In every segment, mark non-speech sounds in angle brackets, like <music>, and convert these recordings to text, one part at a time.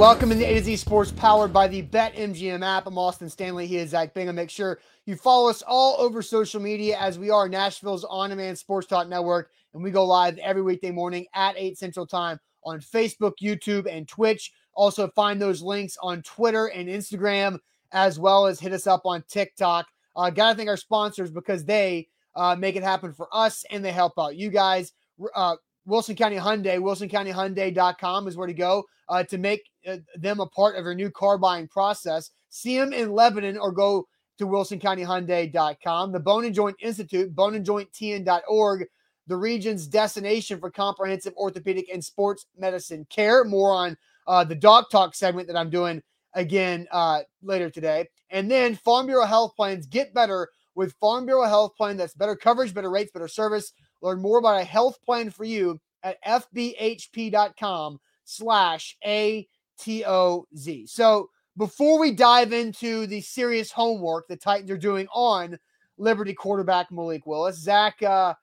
Welcome in the A to Z Sports powered by the BetMGM app. I'm Austin Stanley. He is Zach Bingham. Make sure you follow us all over social media as we are Nashville's on demand sports talk network. And we go live every weekday morning at 8 Central Time on Facebook, YouTube, and Twitch. Also, find those links on Twitter and Instagram, as well as hit us up on TikTok. Uh, Got to thank our sponsors because they uh, make it happen for us and they help out you guys. Uh, Wilson County Hyundai, wilsoncountyhyundai.com is where to go uh, to make uh, them a part of your new car buying process. See them in Lebanon or go to wilsoncountyhyundai.com. The Bone and Joint Institute, boneandjointtn.org, the region's destination for comprehensive orthopedic and sports medicine care. More on uh, the Doc Talk segment that I'm doing again uh, later today. And then Farm Bureau Health Plans. Get better with Farm Bureau Health Plan. That's better coverage, better rates, better service. Learn more about a health plan for you at fbhp.com slash A-T-O-Z. So before we dive into the serious homework the Titans are doing on Liberty quarterback Malik Willis, Zach, uh,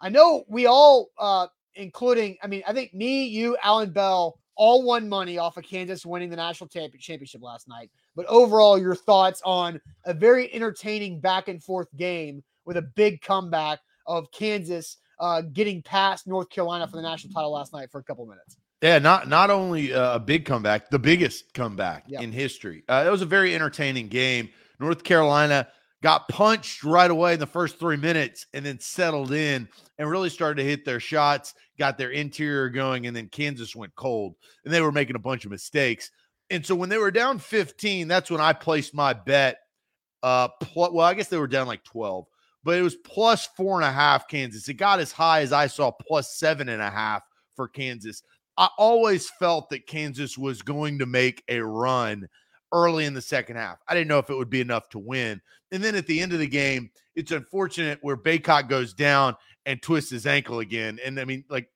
I know we all, uh, including, I mean, I think me, you, Alan Bell, all won money off of Kansas winning the national championship last night. But overall, your thoughts on a very entertaining back and forth game with a big comeback of Kansas uh, getting past North Carolina for the national title last night for a couple minutes. Yeah, not not only a big comeback, the biggest comeback yep. in history. Uh, it was a very entertaining game. North Carolina got punched right away in the first three minutes and then settled in and really started to hit their shots, got their interior going, and then Kansas went cold and they were making a bunch of mistakes. And so when they were down 15, that's when I placed my bet. Uh, pl- well, I guess they were down like 12, but it was plus four and a half Kansas. It got as high as I saw plus seven and a half for Kansas. I always felt that Kansas was going to make a run early in the second half. I didn't know if it would be enough to win. And then at the end of the game, it's unfortunate where Bacot goes down and twists his ankle again. And I mean, like,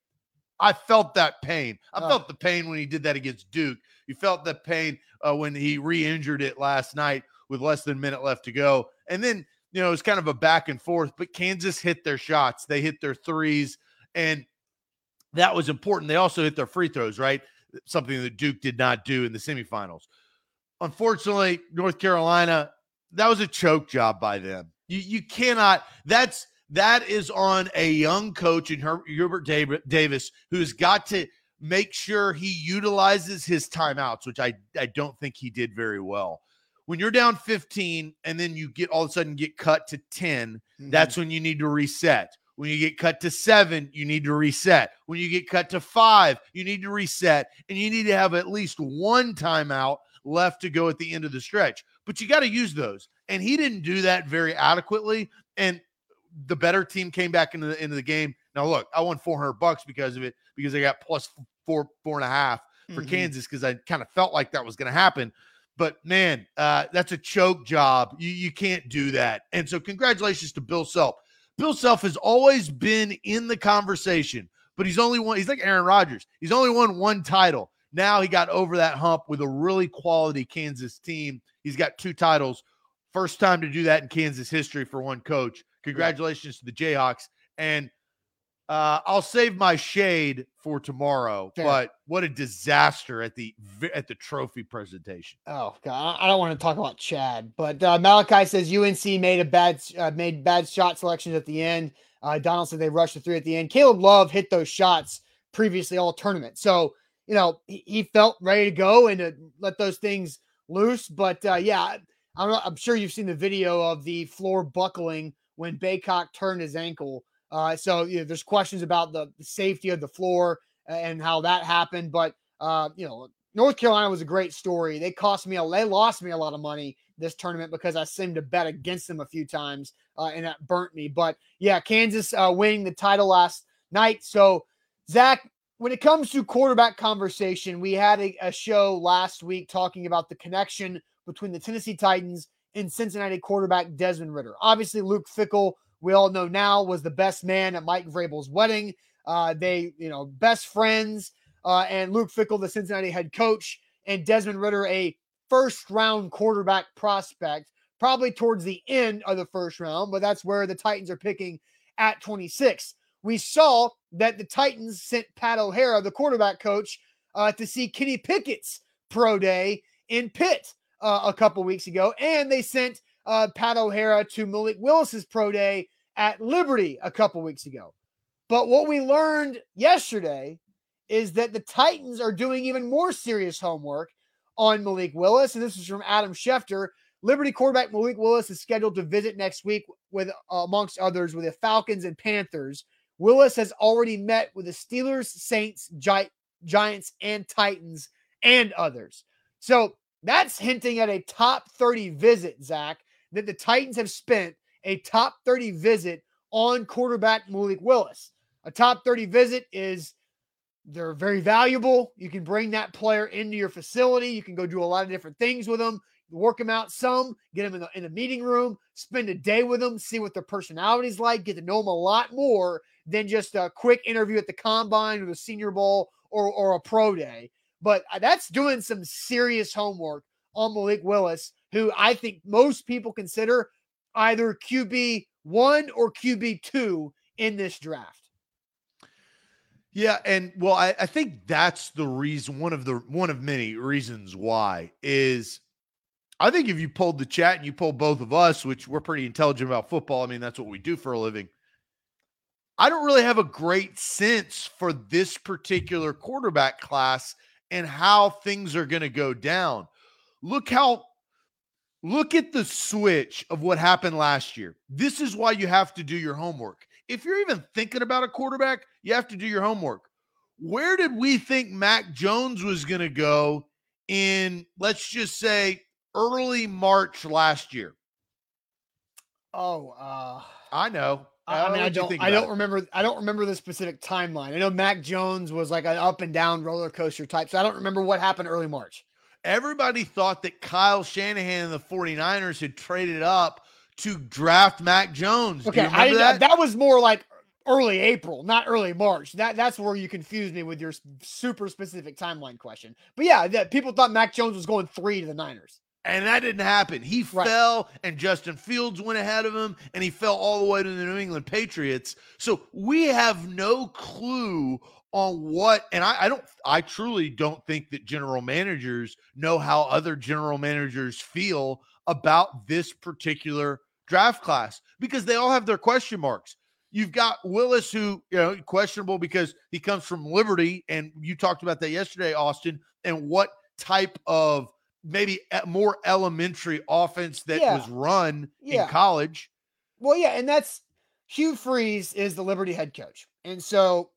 I felt that pain. I oh. felt the pain when he did that against Duke. You felt the pain uh, when he re injured it last night with less than a minute left to go. And then you know, it was kind of a back and forth, but Kansas hit their shots. They hit their threes, and that was important. They also hit their free throws, right? Something that Duke did not do in the semifinals. Unfortunately, North Carolina, that was a choke job by them. You, you cannot, that's, that is on a young coach in Her, Hubert Davis who's got to make sure he utilizes his timeouts, which I, I don't think he did very well when you're down 15 and then you get all of a sudden get cut to 10, mm-hmm. that's when you need to reset. When you get cut to seven, you need to reset. When you get cut to five, you need to reset. And you need to have at least one timeout left to go at the end of the stretch. But you got to use those. And he didn't do that very adequately. And the better team came back into the into the game. Now, look, I won 400 bucks because of it, because I got plus four, four and a half for mm-hmm. Kansas, because I kind of felt like that was going to happen. But man, uh, that's a choke job. You, you can't do that. And so, congratulations to Bill Self. Bill Self has always been in the conversation, but he's only one. he's like Aaron Rodgers. He's only won one title. Now he got over that hump with a really quality Kansas team. He's got two titles. First time to do that in Kansas history for one coach. Congratulations to the Jayhawks. And uh, I'll save my shade for tomorrow, Fair. but what a disaster at the at the trophy presentation. Oh god, I don't want to talk about Chad, but uh, Malachi says UNC made a bad uh, made bad shot selections at the end. Uh, Donald said they rushed the three at the end. Caleb Love hit those shots previously all tournament, so you know he, he felt ready to go and to let those things loose. But uh, yeah, I'm, I'm sure you've seen the video of the floor buckling when Bacot turned his ankle uh, so you know, there's questions about the, the, safety of the floor and how that happened. But uh, you know, North Carolina was a great story. They cost me a they lost me a lot of money this tournament because I seemed to bet against them a few times uh, and that burnt me. But yeah, Kansas uh, winning the title last night. So Zach, when it comes to quarterback conversation, we had a, a show last week talking about the connection between the Tennessee Titans and Cincinnati quarterback Desmond Ridder. Obviously, Luke Fickell we all know now was the best man at Mike Vrabel's wedding. Uh, they, you know, best friends. Uh, and Luke Fickell, the Cincinnati head coach, and Desmond Ridder, a first round quarterback prospect, probably towards the end of the first round, but that's where the Titans are picking at 26. We saw that the Titans sent Pat O'Hara, the quarterback coach, uh, to see Kenny Pickett's pro day in Pitt uh, a couple weeks ago, and they sent uh, Pat O'Hara to Malik Willis's pro day at Liberty a couple weeks ago. But what we learned yesterday is that the Titans are doing even more serious homework on Malik Willis. And this is from Adam Schefter. Liberty quarterback Malik Willis is scheduled to visit next week with, uh, amongst others, with the Falcons and Panthers. Willis has already met with the Steelers, Saints, Gi- Giants, and Titans, and others. So that's hinting at a top 30 visit, Zach, that the Titans have spent a top 30 visit on quarterback Malik Willis. A top 30 visit is they're very valuable. You can bring that player into your facility. You can go do a lot of different things with them, work them out some, get them in the, in the meeting room, spend a day with them, see what their personality's like, get to know them a lot more than just a quick interview at the combine or the senior bowl or, or a pro day. But uh, that's doing some serious homework on Malik Willis, who I think most people consider either QB one or QB two in this draft. Yeah, and well, I, I think that's the reason. One of the one of many reasons why is I think if you pulled the chat and you pulled both of us, which we're pretty intelligent about football, I mean, that's what we do for a living. I don't really have a great sense for this particular quarterback class and how things are going to go down. Look how look at the switch of what happened last year. This is why you have to do your homework if you're even thinking about a quarterback, you have to do your homework. Where did we think Mac Jones was going to go in, let's just say, early March last year? Oh, uh, I know. I, I mean, I don't, I don't it? remember, I don't remember the specific timeline. I know Mac Jones was like an up and down roller coaster type, so I don't remember what happened early March. Everybody thought that Kyle Shanahan and the 49ers had traded up to draft Mac Jones. Okay, I, that? that was more like early April, not early March. That that's where you confused me with your super specific timeline question. But yeah, that people thought Mac Jones was going three to the Niners. And that didn't happen. He right. fell, and Justin Fields went ahead of him, and he fell all the way to the New England Patriots. So we have no clue on what, and I, I don't, I truly don't think that general managers know how other general managers feel about this particular draft class because they all have their question marks. You've got Willis, who, you know, questionable because he comes from Liberty. And you talked about that yesterday, Austin, and what type of maybe more elementary offense that yeah. was run yeah. in college. Well, yeah. And that's Hugh Freeze is the Liberty head coach. And so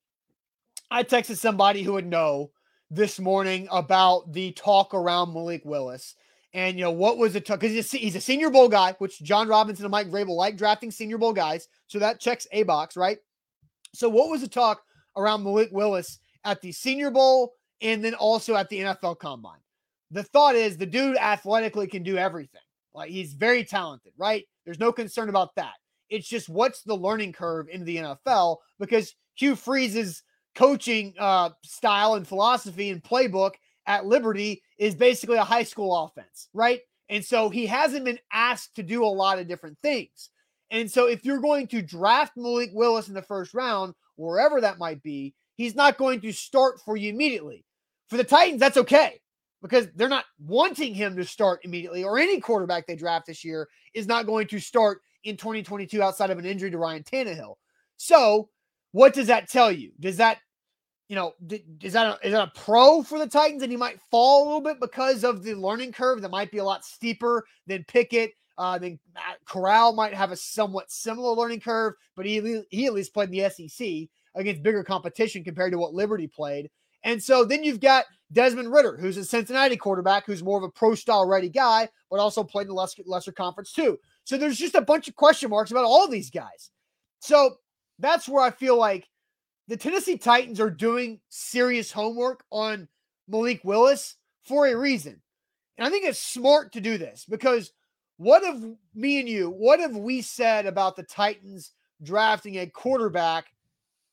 I texted somebody who would know this morning about the talk around Malik Willis and you know what was the talk? Because he's, a Senior Bowl guy, which Jon Robinson and Mike Vrabel like drafting Senior Bowl guys, so that checks a box, right? So what was the talk around Malik Willis at the Senior Bowl and then also at the NFL Combine? The thought is the dude athletically can do everything. Like he's very talented, right? There's no concern about that. It's just what's the learning curve into the NFL because Hugh Freeze's coaching uh, style and philosophy and playbook at Liberty is basically a high school offense, right? And so he hasn't been asked to do a lot of different things. And so if you're going to draft Malik Willis in the first round, wherever that might be, he's not going to start for you immediately. For the Titans, that's okay because they're not wanting him to start immediately, or any quarterback they draft this year is not going to start in 2022 outside of an injury to Ryan Tannehill. So, what does that tell you? Does that you know, is that a, is that a pro for the Titans? And he might fall a little bit because of the learning curve that might be a lot steeper than Pickett. Uh, then Corral might have a somewhat similar learning curve, but he he at least played in the SEC against bigger competition compared to what Liberty played. And so then you've got Desmond Ridder, who's a Cincinnati quarterback, who's more of a pro style ready guy, but also played in the lesser, lesser conference too. So there's just a bunch of question marks about all these guys. So that's where I feel like the Tennessee Titans are doing serious homework on Malik Willis for a reason. And I think it's smart to do this because what have me and you, what have we said about the Titans drafting a quarterback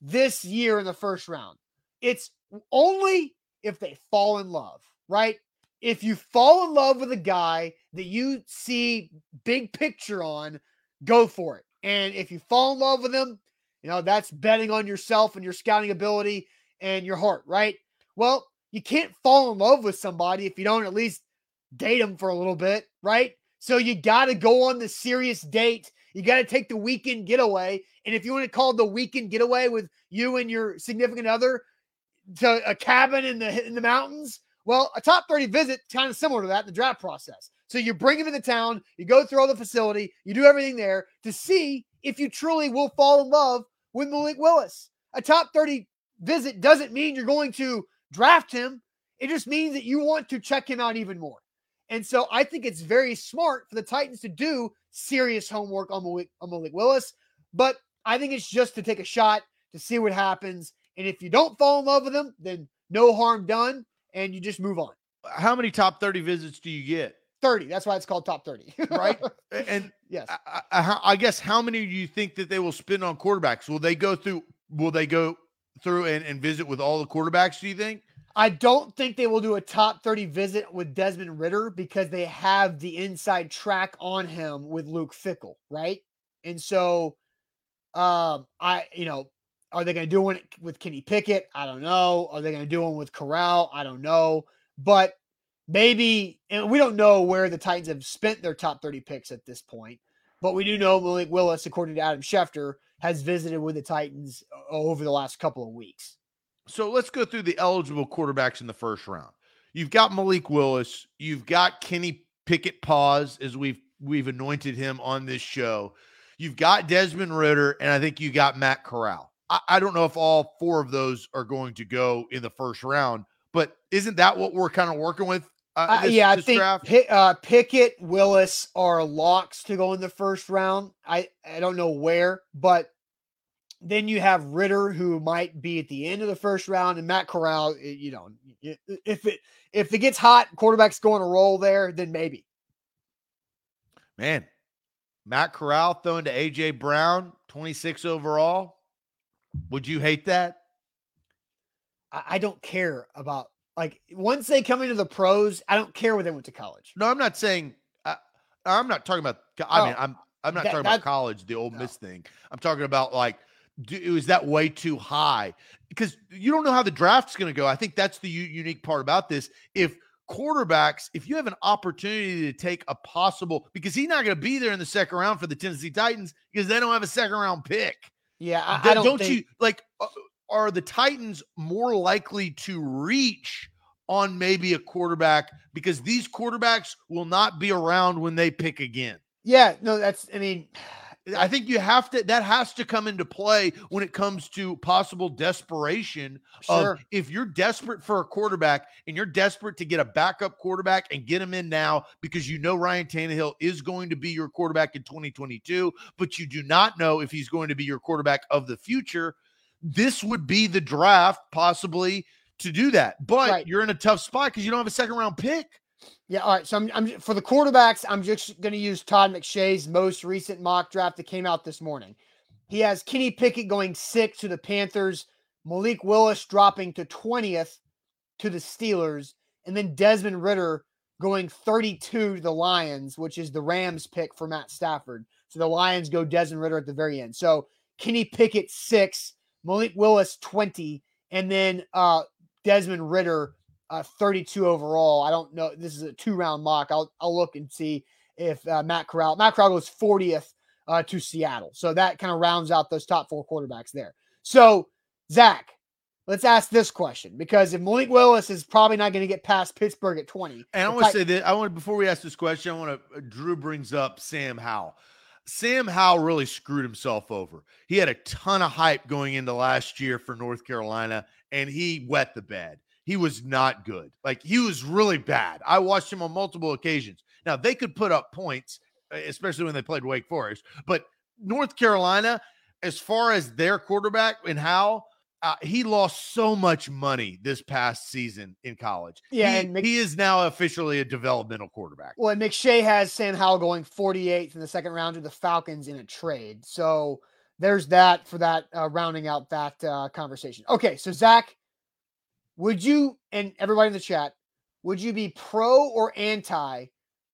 this year in the first round? It's only if they fall in love, right? If you fall in love with a guy that you see big picture on, go for it. And if you fall in love with him, you know, that's betting on yourself and your scouting ability and your heart, right? Well, you can't fall in love with somebody if you don't at least date them for a little bit, right? So you got to go on the serious date. You got to take the weekend getaway. And if you want to call the weekend getaway with you and your significant other to a cabin in the in the mountains, well, a top 30 visit kind of similar to that, the draft process. So you bring them him into town, you go through all the facility, you do everything there to see if you truly will fall in love with Malik Willis. A top 30 visit doesn't mean you're going to draft him. It just means that you want to check him out even more. And so I think it's very smart for the Titans to do serious homework on Malik, on Malik Willis. But I think it's just to take a shot to see what happens. And if you don't fall in love with him, then no harm done and you just move on. How many top 30 visits do you get? 30. That's why it's called top 30. right. <laughs> And yes, I, I, I, guess how many do you think that they will spend on quarterbacks? Will they go through, will they go through and, and visit with all the quarterbacks, do you think? I don't think they will do a top 30 visit with Desmond Ridder because they have the inside track on him with Luke Fickell. right? And so um I you know, are they going to do one with Kenny Pickett? I don't know. Are they going to do one with Corral? I don't know. But maybe, and we don't know where the Titans have spent their top 30 picks at this point. But we do know Malik Willis, according to Adam Schefter, has visited with the Titans uh, over the last couple of weeks. So let's go through the eligible quarterbacks in the first round. You've got Malik Willis. You've got Kenny Pickett pause as we've we've anointed him on this show. You've got Desmond Ridder, and I think you got Matt Corral. I, I don't know if all four of those are going to go in the first round, but isn't that what we're kind of working with? Uh, this, uh, yeah, I think Pick, uh, Pickett, Willis are locks to go in the first round. I I don't know where, but then you have Ridder, who might be at the end of the first round, and Matt Corral. You know, if it if it gets hot, quarterback's going to roll there, then maybe. Man, Matt Corral throwing to AJ Brown, twenty six overall. Would you hate that? I don't care about like once they come into the pros. I don't care where they went to college. No, I'm not saying. I, I'm not talking about. I oh, mean, I'm I'm not that, talking about college, the old no. Miss thing. I'm talking about like, do, is that way too high? Because you don't know how the draft's going to go. I think that's the u- unique part about this. If quarterbacks, if you have an opportunity to take a possible, because he's not going to be there in the second round for the Tennessee Titans because they don't have a second round pick. Yeah, I, I don't, don't think... you like? Uh, Are the Titans more likely to reach on maybe a quarterback because these quarterbacks will not be around when they pick again? Yeah, no, that's. I mean. I think you have to that has to come into play when it comes to possible desperation sure. of if you're desperate for a quarterback and you're desperate to get a backup quarterback and get him in now because you know Ryan Tannehill is going to be your quarterback in 2022, but you do not know if he's going to be your quarterback of the future. This would be the draft possibly to do that. But right. you're in a tough spot because you don't have a second round pick. Yeah, all right. So I'm, I'm for the quarterbacks. I'm just going to use Todd McShay's most recent mock draft that came out this morning. He has Kenny Pickett going six to the Panthers, Malik Willis dropping to twentieth to the Steelers, and then Desmond Ridder going 32 to the Lions, which is the Rams pick for Matt Stafford. So the Lions go Desmond Ridder at the very end. So Kenny Pickett six, Malik Willis 20, and then uh Desmond Ridder uh, 32 overall. I don't know. This is a two round mock. I'll I'll look and see if uh, Matt Corral Matt Corral goes 40th uh, to Seattle. So that kind of rounds out those top four quarterbacks there. So Zach, let's ask this question because if Malik Willis is probably not going to get past Pittsburgh at 20. And I want to say that I want before we ask this question, I want to uh, Drew brings up Sam Howell. Sam Howell really screwed himself over. He had a ton of hype going into last year for North Carolina, and he wet the bed he was not good. Like he was really bad. I watched him on multiple occasions. Now they could put up points, especially when they played Wake Forest, but North Carolina, as far as their quarterback and how uh, he lost so much money this past season in college. Yeah, he, and Mc- he is now officially a developmental quarterback. Well, and McShay has Sam Howell going 48th in the second round to the Falcons in a trade. So there's that for that uh, rounding out that uh, conversation. Okay, so Zach, would you and everybody in the chat, would you be pro or anti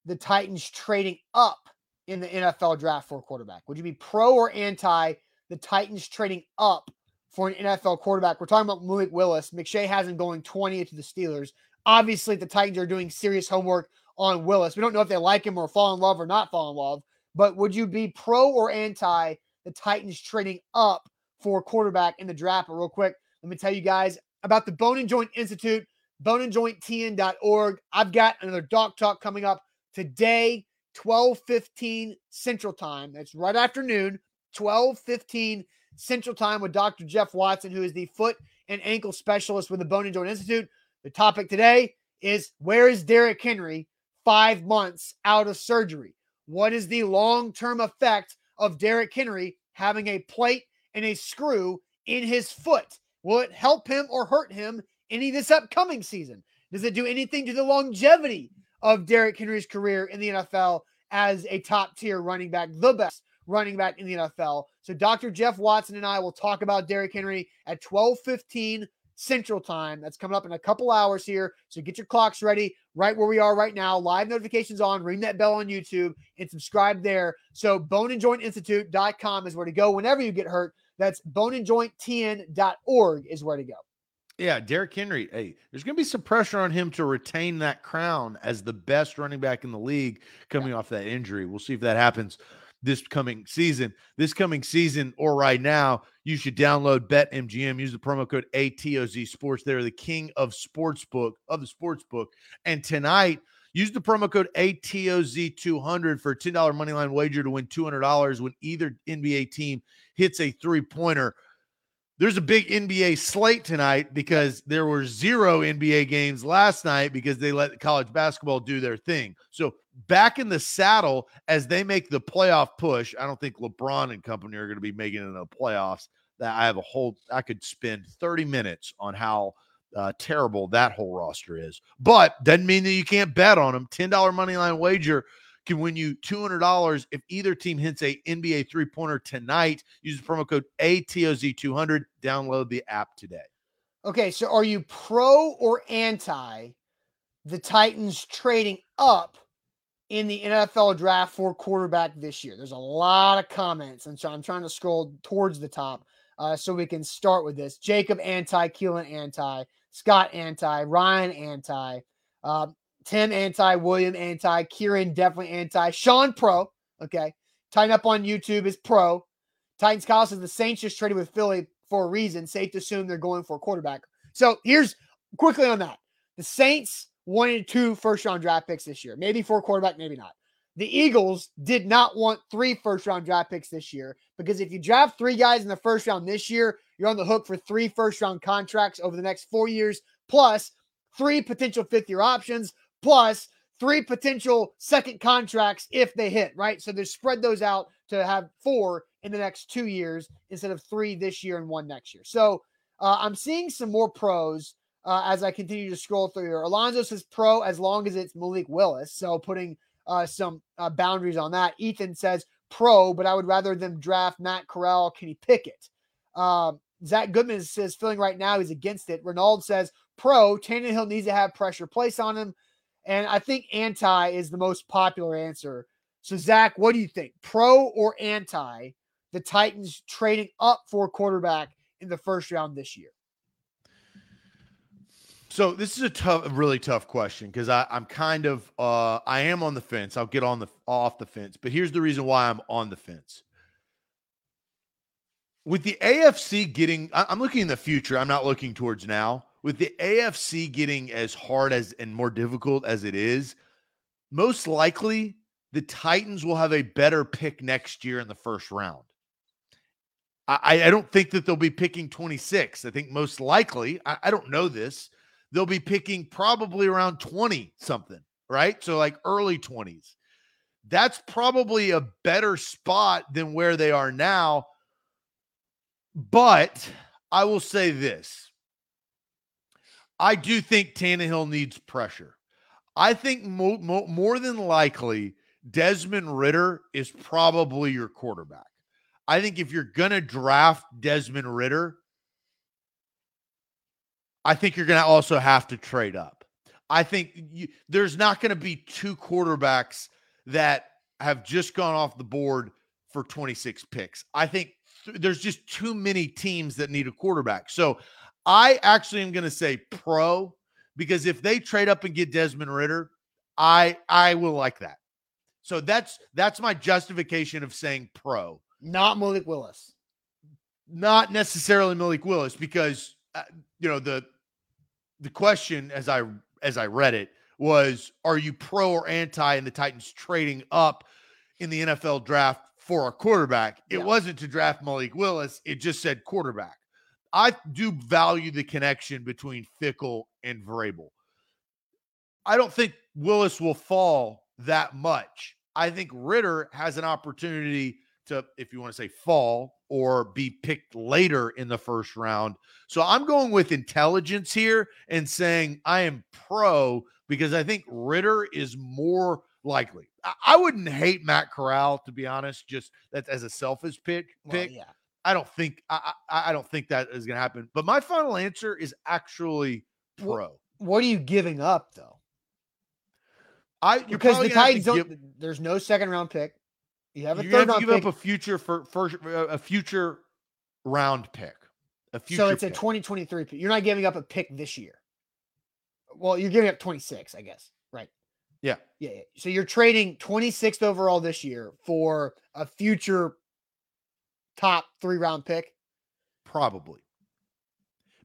the Titans trading up in the NFL draft for a quarterback? Would you be pro or anti the Titans trading up for an NFL quarterback. We're talking about Malik Willis. McShay has him going 20 to the Steelers. Obviously, the Titans are doing serious homework on Willis. We don't know if they like him or fall in love or not fall in love, but would you be pro or anti the Titans trading up for a quarterback in the draft? But real quick, let me tell you guys about the Bone and Joint Institute, boneandjointtn.org. I've got another doc talk coming up today, 12:15 Central Time. That's right afternoon, 12:15 Central Time with Dr. Jeff Watson, who is the foot and ankle specialist with the Bone and Joint Institute. The topic today is where is Derrick Henry five months out of surgery? What is the long term effect of Derrick Henry having a plate and a screw in his foot? Will it help him or hurt him any this upcoming season? Does it do anything to the longevity of Derrick Henry's career in the NFL as a top tier running back, the best running back in the NFL? So Dr. Jeff Watson and I will talk about Derrick Henry at 12:15 Central Time. That's coming up in a couple hours here. So get your clocks ready right where we are right now. Live notifications on, ring that bell on YouTube and subscribe there. So boneandjointinstitute.com is where to go whenever you get hurt. That's boneandjointtn.org is where to go. Yeah, Derrick Henry. Hey, there's going to be some pressure on him to retain that crown as the best running back in the league coming yeah. off that injury. We'll see if that happens this coming season. This coming season or right now, you should download BetMGM. Use the promo code ATOZ Sports. They're the king of sportsbook of the sportsbook. And tonight, use the promo code ATOZ200 for a $10 money line wager to win $200 when either NBA team hits a three pointer there's a big NBA slate tonight because there were zero NBA games last night because they let college basketball do their thing. So back in the saddle as they make the playoff push. I don't think LeBron and company are going to be making it in the playoffs. That I have a whole I could spend 30 minutes on how uh, terrible that whole roster is. But doesn't mean that you can't bet on them. $10 money line wager can win you $200 if either team hits a NBA three pointer tonight. Use the promo code ATOZ200. Download the app today. Okay, so are you pro or anti the Titans trading up in the NFL draft for quarterback this year? There's a lot of comments, and so I'm trying to scroll towards the top uh, so we can start with this. Jacob anti, Keelan anti, Scott anti, Ryan anti. Uh, Tim anti, William anti, Kieran definitely anti, Sean pro. Okay. Tighten up on YouTube is pro. Titans Kyle says the Saints just traded with Philly for a reason. Safe to assume they're going for a quarterback. So here's quickly on that. The Saints wanted two first round draft picks this year, maybe for a quarterback, maybe not. The Eagles did not want three first round draft picks this year because if you draft three guys in the first round this year, you're on the hook for three first round contracts over the next four years, plus three potential fifth year options, plus three potential second contracts if they hit, right? So they spread those out to have four in the next two years instead of three this year and one next year. So uh, I'm seeing some more pros uh, as I continue to scroll through here. Alonzo says pro as long as it's Malik Willis. So putting uh, some uh, boundaries on that. Ethan says pro, but I would rather them draft Matt Corral, Kenny Pickett. Um, Zach Goodman says feeling right now he's against it. Ronald says pro. Tannehill needs to have pressure placed on him. And I think anti is the most popular answer. So, Zach, what do you think? Pro or anti the Titans trading up for quarterback in the first round this year? So this is a tough, really tough question because I'm kind of, uh, I am on the fence. I'll get on the off the fence, but here's the reason why I'm on the fence. With the AFC getting, I'm looking in the future. I'm not looking towards now with the AFC getting as hard as and more difficult as it is, most likely the Titans will have a better pick next year in the first round. I, I don't think that they'll be picking 26. I think most likely, I, I don't know this, they'll be picking probably around 20 something, right? So like early 20s. That's probably a better spot than where they are now. But I will say this I do think Tannehill needs pressure. I think mo- mo- more than likely Desmond Ridder is probably your quarterback. I think if you're going to draft Desmond Ridder, I think you're going to also have to trade up. I think you, there's not going to be two quarterbacks that have just gone off the board for 26 picks. I think there's just too many teams that need a quarterback. So I actually am going to say pro because if they trade up and get Desmond Ridder, I I will like that. So that's that's my justification of saying pro. Not Malik Willis. Not necessarily Malik Willis because uh, you know the the question as I as I read it was are you pro or anti in the Titans trading up in the NFL draft for a quarterback? It yeah. wasn't to draft Malik Willis, it just said quarterback. I do value the connection between Fickell and Vrabel. I don't think Willis will fall that much. I think Ridder has an opportunity to, if you want to say fall or be picked later in the first round. So I'm going with intelligence here and saying I am pro because I think Ridder is more likely. I, wouldn't hate Matt Corral to be honest, just that's as a selfish pick. Pick. Well, yeah. I don't think I, I, I don't think that is going to happen. But my final answer is actually pro. What, what are you giving up though? I because the Titans don't. Give, there's no second round pick. You have a you're third have to give pick. up a future for first a future round pick. A future so it's pick. a 2023 pick. You're not giving up a pick this year. Well, you're giving up 26, I guess. Right. Yeah. Yeah. yeah. So you're trading 26th overall this year for a future top three round pick. Probably.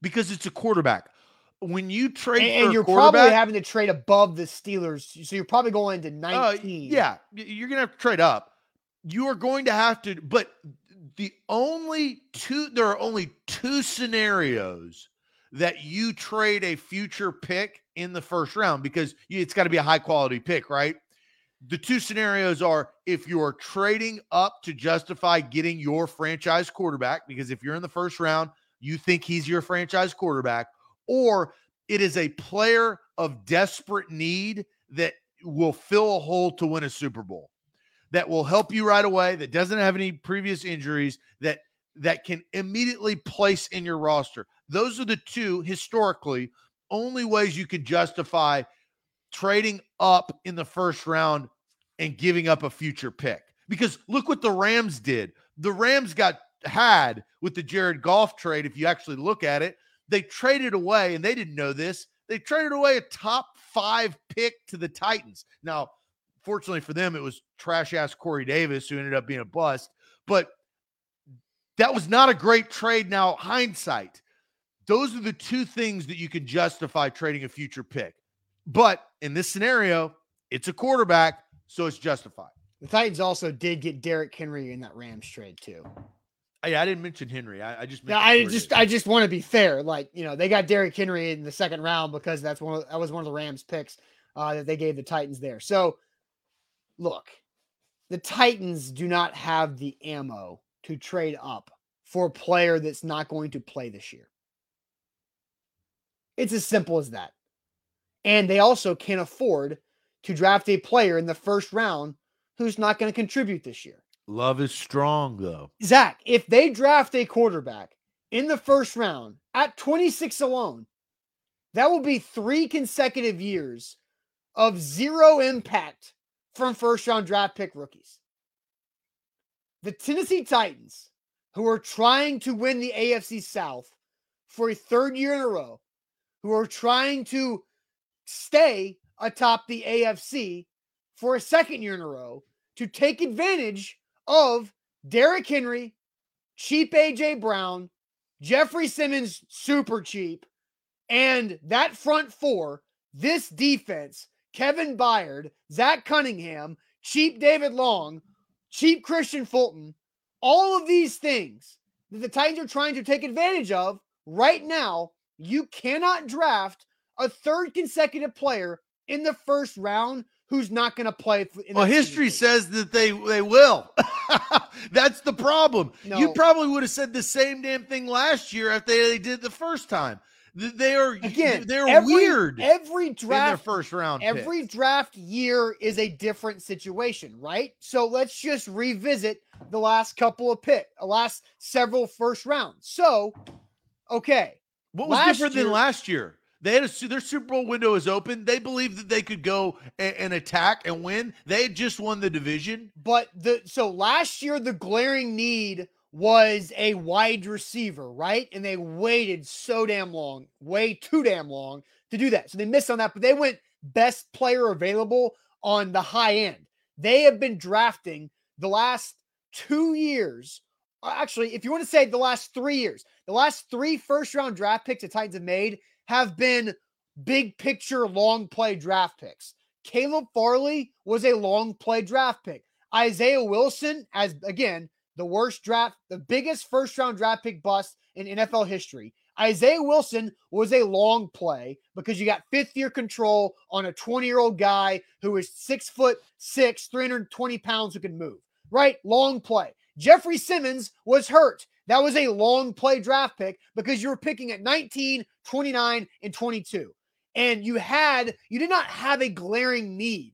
Because it's a quarterback when you trade and, and you're probably having to trade above the Steelers, so you're probably going to 19. Uh, yeah, you're gonna have to trade up. You are going to have to, but the only two there are only two scenarios that you trade a future pick in the first round because it's got to be a high quality pick, right? The two scenarios are if you're trading up to justify getting your franchise quarterback, because if you're in the first round, you think he's your franchise quarterback, or it is a player of desperate need that will fill a hole to win a Super Bowl, that will help you right away, that doesn't have any previous injuries, that that can immediately place in your roster. Those are the two historically only ways you could justify trading up in the first round and giving up a future pick. Because look what the Rams did. The Rams got had with the Jared Goff trade. If you actually look at it, they traded away, and they didn't know this. They traded away a top five pick to the Titans. Now, fortunately for them, it was trash ass Corey Davis who ended up being a bust. But that was not a great trade. Now, hindsight, those are the two things that you can justify trading a future pick. But in this scenario, it's a quarterback, so it's justified. The Titans also did get Derrick Henry in that Rams trade too. Yeah, I didn't mention Henry. I, I just yeah, I just I just want to be fair. Like you know, they got Derrick Henry in the second round because that's one of, that was one of the Rams picks uh, that they gave the Titans there. So look, the Titans do not have the ammo to trade up for a player that's not going to play this year. It's as simple as that. And they also can't afford to draft a player in the first round who's not going to contribute this year. Love is strong, though. Zach, if they draft a quarterback in the first round at 26 alone, that will be three consecutive years of zero impact from first round draft pick rookies. The Tennessee Titans, who are trying to win the AFC South for a third year in a row, who are trying to stay atop the AFC for a second year in a row, to take advantage of Derrick Henry, cheap AJ Brown, Jeffrey Simmons, super cheap, and that front four, this defense, Kevin Byard, Zach Cunningham, cheap David Long, cheap Kristian Fulton, all of these things that the Titans are trying to take advantage of right now, you cannot draft a third consecutive player in the first round who's not going to play. well, history says that they they will. <laughs> That's the problem. No. You probably would have said the same damn thing last year after they did the first time. They are again. They're every, weird. Every draft, first round. Every picks. draft year is a different situation, right? So let's just revisit the last couple of pick, the last several first rounds. So, okay, what was different year, than last year? They had a their Super Bowl window is open. They believed that they could go and, and, attack and win. They had just won the division. But the so last year the glaring need was a wide receiver, right? And they waited so damn long, way too damn long to do that. So they missed on that, but they went best player available on the high end. They have been drafting the last two years. Uh, actually, if you want to say the last three years, the last three first round draft picks the Titans have made have been big picture long play draft picks. Caleb Farley was a long play draft pick. Isaiah Wilson, as again, the worst draft, the biggest first round draft pick bust in NFL history. Isaiah Wilson was a long play because you got fifth year control on a 20 year old guy who is six foot six, 320 pounds who can move, right? Long play. Jeffrey Simmons was hurt. That was a long play draft pick because you were picking at 19, 29, and 22. And you had, you did not have a glaring need.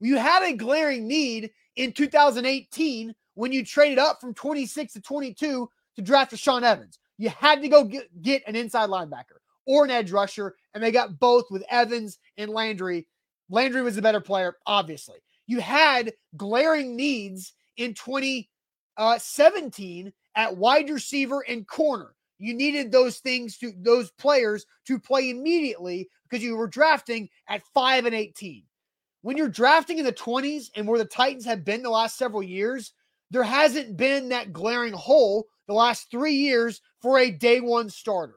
You had a glaring need in 2018 when you traded up from 26 to 22 to draft Rashaan Evans. You had to go get, get an inside linebacker or an edge rusher, and they got both with Evans and Landry. Landry was the better player, obviously. You had glaring needs in 2017 uh, at wide receiver and corner. You needed those things to those players to play immediately because you were drafting at 5 and 18. When you're drafting in the 20s and where the Titans have been the last several years, there hasn't been that glaring hole the last three years for a day one starter.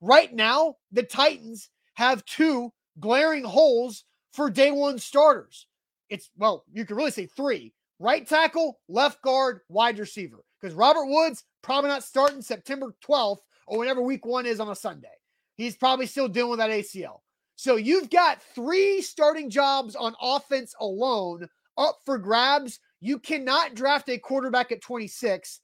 Right now, the Titans have two glaring holes for day one starters. It's, well, you could really say three right tackle, left guard, wide receiver. Because Robert Woods probably not starting September 12th or whenever week one is on a Sunday. He's probably still dealing with that ACL. So you've got three starting jobs on offense alone up for grabs. You cannot draft a quarterback at 26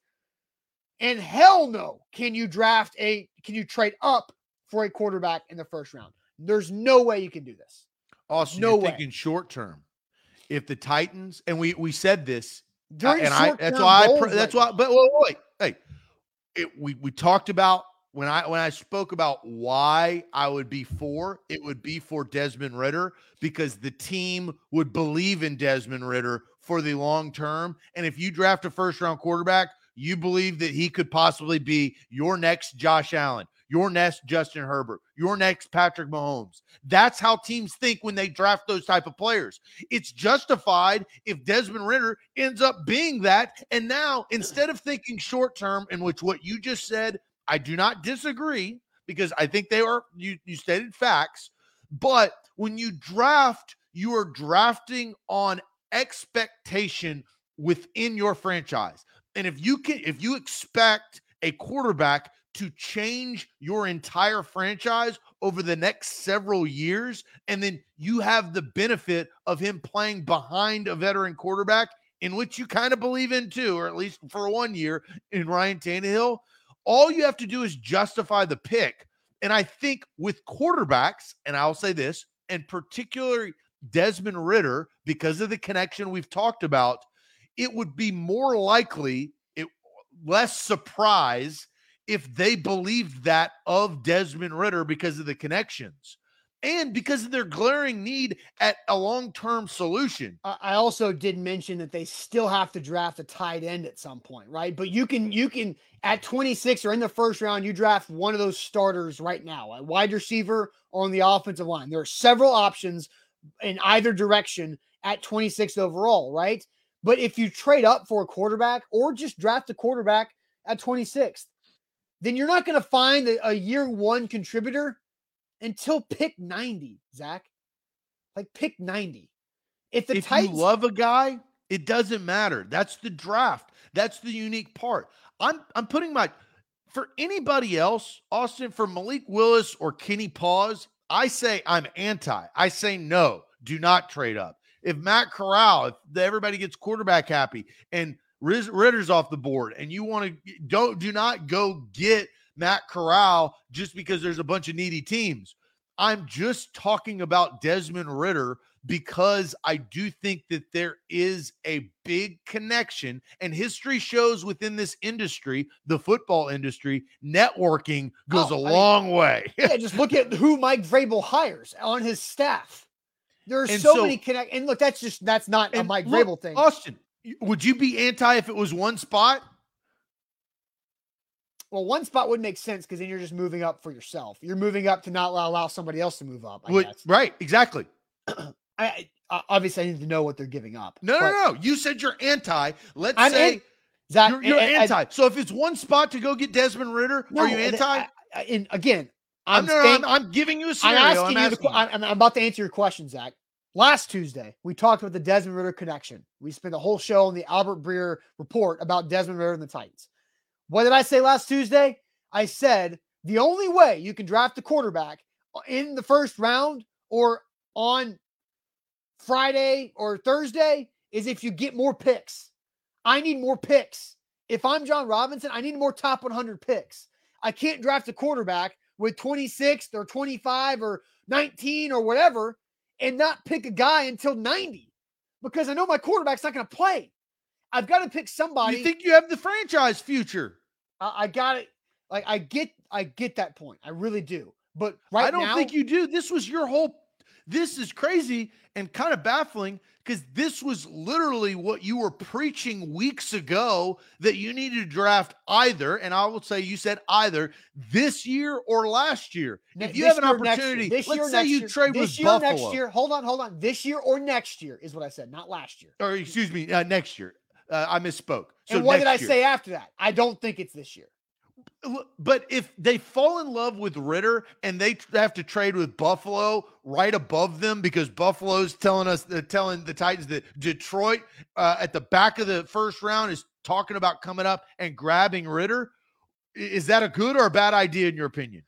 and hell no, can you draft a can you trade up for a quarterback in the first round? There's no way you can do this. Also, no way. thinking short term. If the Titans and we we said this during and I that's why I that's why but wait, wait, hey, it, we we talked about when I when I spoke about why I would be for it would be for Desmond Ridder because the team would believe in Desmond Ridder for the long term and if you draft a first round quarterback you believe that he could possibly be your next Josh Allen, your next Justin Herbert, your next Patrick Mahomes. That's how teams think when they draft those type of players. It's justified if Desmond Ridder ends up being that. And now instead of thinking short term, in which what you just said, I do not disagree because I think they are you you stated facts. But when you draft, you are drafting on expectation within your franchise. And if you can, if you expect a quarterback to change your entire franchise over the next several years, and then you have the benefit of him playing behind a veteran quarterback in which you kind of believe in too, or at least for one year in Ryan Tannehill, all you have to do is justify the pick. And I think with quarterbacks, and I'll say this, and particularly Desmond Ridder, because of the connection we've talked about, it would be more likely, it less surprise if they believed that of Desmond Ridder because of the connections and because of their glaring need at a long-term solution. I also did mention that they still have to draft a tight end at some point, right? But you can you can at 26 or in the first round, you draft one of those starters right now, a wide receiver or on the offensive line. There are several options in either direction at 26 overall, right? But if you trade up for a quarterback or just draft a quarterback at 26th, then you're not going to find a, a, year one contributor until pick 90, Zach. Like pick 90. If the if Titans, you love a guy, it doesn't matter. That's the draft. That's the unique part. I'm I'm putting my for anybody else, Austin, for Malik Willis or Kenny Pause, I say I'm anti. I say no, do not trade up if Matt Corral, if everybody gets quarterback happy and Ridder's off the board, and you want to don't do not go get Matt Corral just because there's a bunch of needy teams. I'm just talking about Desmond Ridder because I do think that there is a big connection, and history shows within this industry, the football industry, networking goes oh, a long way. yeah, <laughs> just look at who Mike Vrabel hires on his staff. There are so, so, many connect. And look, that's just that's not a Mike look, Vrabel thing. Austin, would you be anti if it was one spot? Well, one spot would make sense because then you're just moving up for yourself. You're moving up to not allow, allow somebody else to move up. Would, right, exactly. <clears throat> I, I, obviously I need to know what they're giving up. No, no, no. You said you're anti. Let's I'm say. Zach, you're, you're and, anti. And, so if it's one spot to go get Desmond Ridder, no, are you anti? I, and again, I'm, no, no, I'm, I'm, giving you a scenario. I'm asking, I'm you. The, I'm, I'm about to answer your question, Zach. Last Tuesday, we talked about the Desmond Ridder connection. We spent the whole show on the Albert Breer report about Desmond Ridder and the Titans. What did I say last Tuesday? I said the only way you can draft a quarterback uh, in the first round or on Friday or Thursday is if you get more picks. I need more picks. If I'm Jon Robinson, I need more top 100 picks. I can't draft a quarterback with 26th or 25 or 19 or whatever and not pick a guy until 90 because I know my quarterback's not going to play. I've got to pick somebody. You think you have the franchise future? I, I got it. Like I get, I get that point. I really do. But right I don't now, think you do. This was your whole. This is crazy and kind of baffling because this was literally what you were preaching weeks ago that you needed to draft either, and I will say you said either this year or last year. if you have an opportunity, this let's year, say you year, trade this with year, Buffalo. next year. Hold on, hold on. This year or next year is what I said, not last year. Or excuse me, uh, next year. Uh, I misspoke. So and what did I year. say after that? I don't think it's this year. But if they fall in love with Ridder and they have to trade with Buffalo right above them because Buffalo's telling us, uh, telling the Titans that Detroit uh, at the back of the first round is talking about coming up and grabbing Ridder, is that a good or a bad idea in your opinion?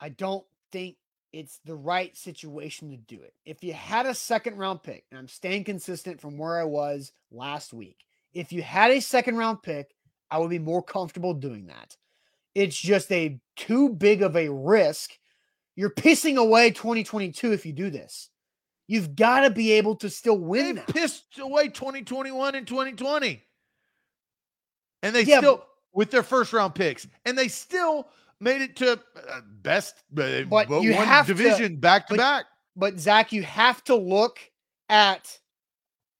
I don't think it's the right situation to do it. If you had a second round pick, and I'm staying consistent from where I was last week, if you had a second round pick I would be more comfortable doing that. It's just a too big of a risk. You're pissing away 2022 if you do this. You've got to be able to still win. They pissed away 2021 and 2020. And they yeah, still with their first round picks. And they still made it to uh, best uh, but you one have division to, back to but, back. But Zach, you have to look at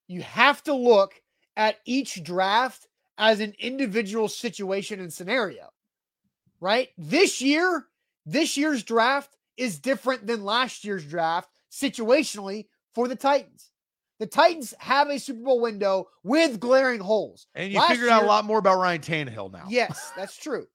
you have to look at each draft as an individual situation and scenario, right? This year, this year's draft is different than last year's draft situationally for the Titans. The Titans have a Super Bowl window with glaring holes. And you last figured year, out a lot more about Ryan Tannehill now. Yes, that's true.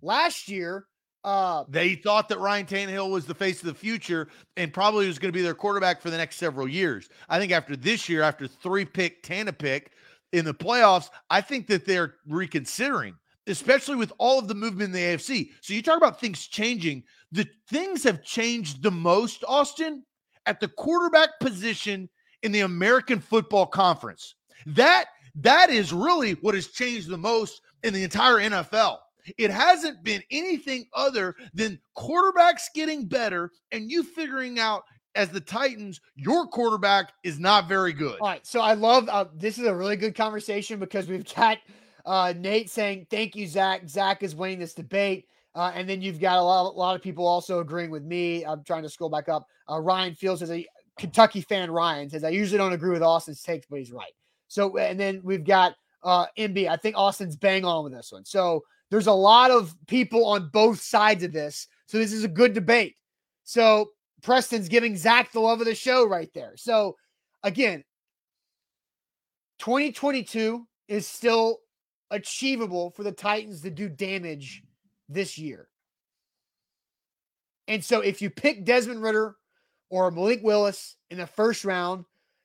Last year, uh, they thought that Ryan Tannehill was the face of the future and probably was going to be their quarterback for the next several years. I think after this year, after three pick, Tana pick, in the playoffs, I think that they're reconsidering, especially with all of the movement in the AFC. So you talk about things changing. The things have changed the most, Austin, at the quarterback position in the American Football Conference. That that is really what has changed the most in the entire NFL. It hasn't been anything other than quarterbacks getting better and you figuring out as the Titans, your quarterback is not very good. All right. So I love uh, this is a really good conversation because we've got uh, Nate saying, Thank you, Zach. Zach is winning this debate. Uh, and then you've got a lot, a lot of people also agreeing with me. I'm trying to scroll back up. Uh, Ryan Fields is a Kentucky fan. Ryan says, I usually don't agree with Austin's takes, but he's right. So, and then we've got uh, MB. I think Austin's bang on with this one. So there's a lot of people on both sides of this. So this is a good debate. So Preston's giving Zach the love of the show right there. So again, 2022 is still achievable for the Titans to do damage this year. And so if you pick Desmond Ridder or Malik Willis in the first round,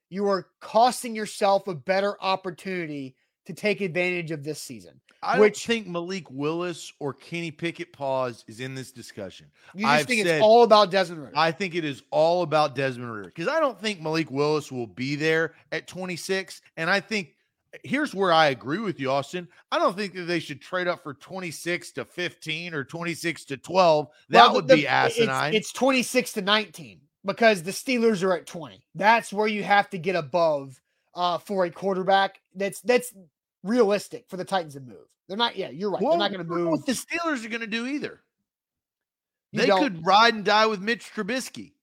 you are costing yourself a better opportunity to take advantage of this season. I which, don't think Malik Willis or Kenny Pickett pause is in this discussion. You just I've think said, it's all about Desmond Ridder. I think it is all about Desmond Ridder because I don't think Malik Willis will be there at 26. And I think here's where I agree with you, Austin. I don't think that they should trade up for 26 to 15 or 26 to 12. That well, would the, be asinine. It's, it's 26 to 19 because the Steelers are at 20. That's where you have to get above uh, for a quarterback. That's that's realistic for the Titans to move. They're not. Yeah, you're right. Well, They're not going to move. What the Steelers are going to do either. You they could ride and die with Mitch Trubisky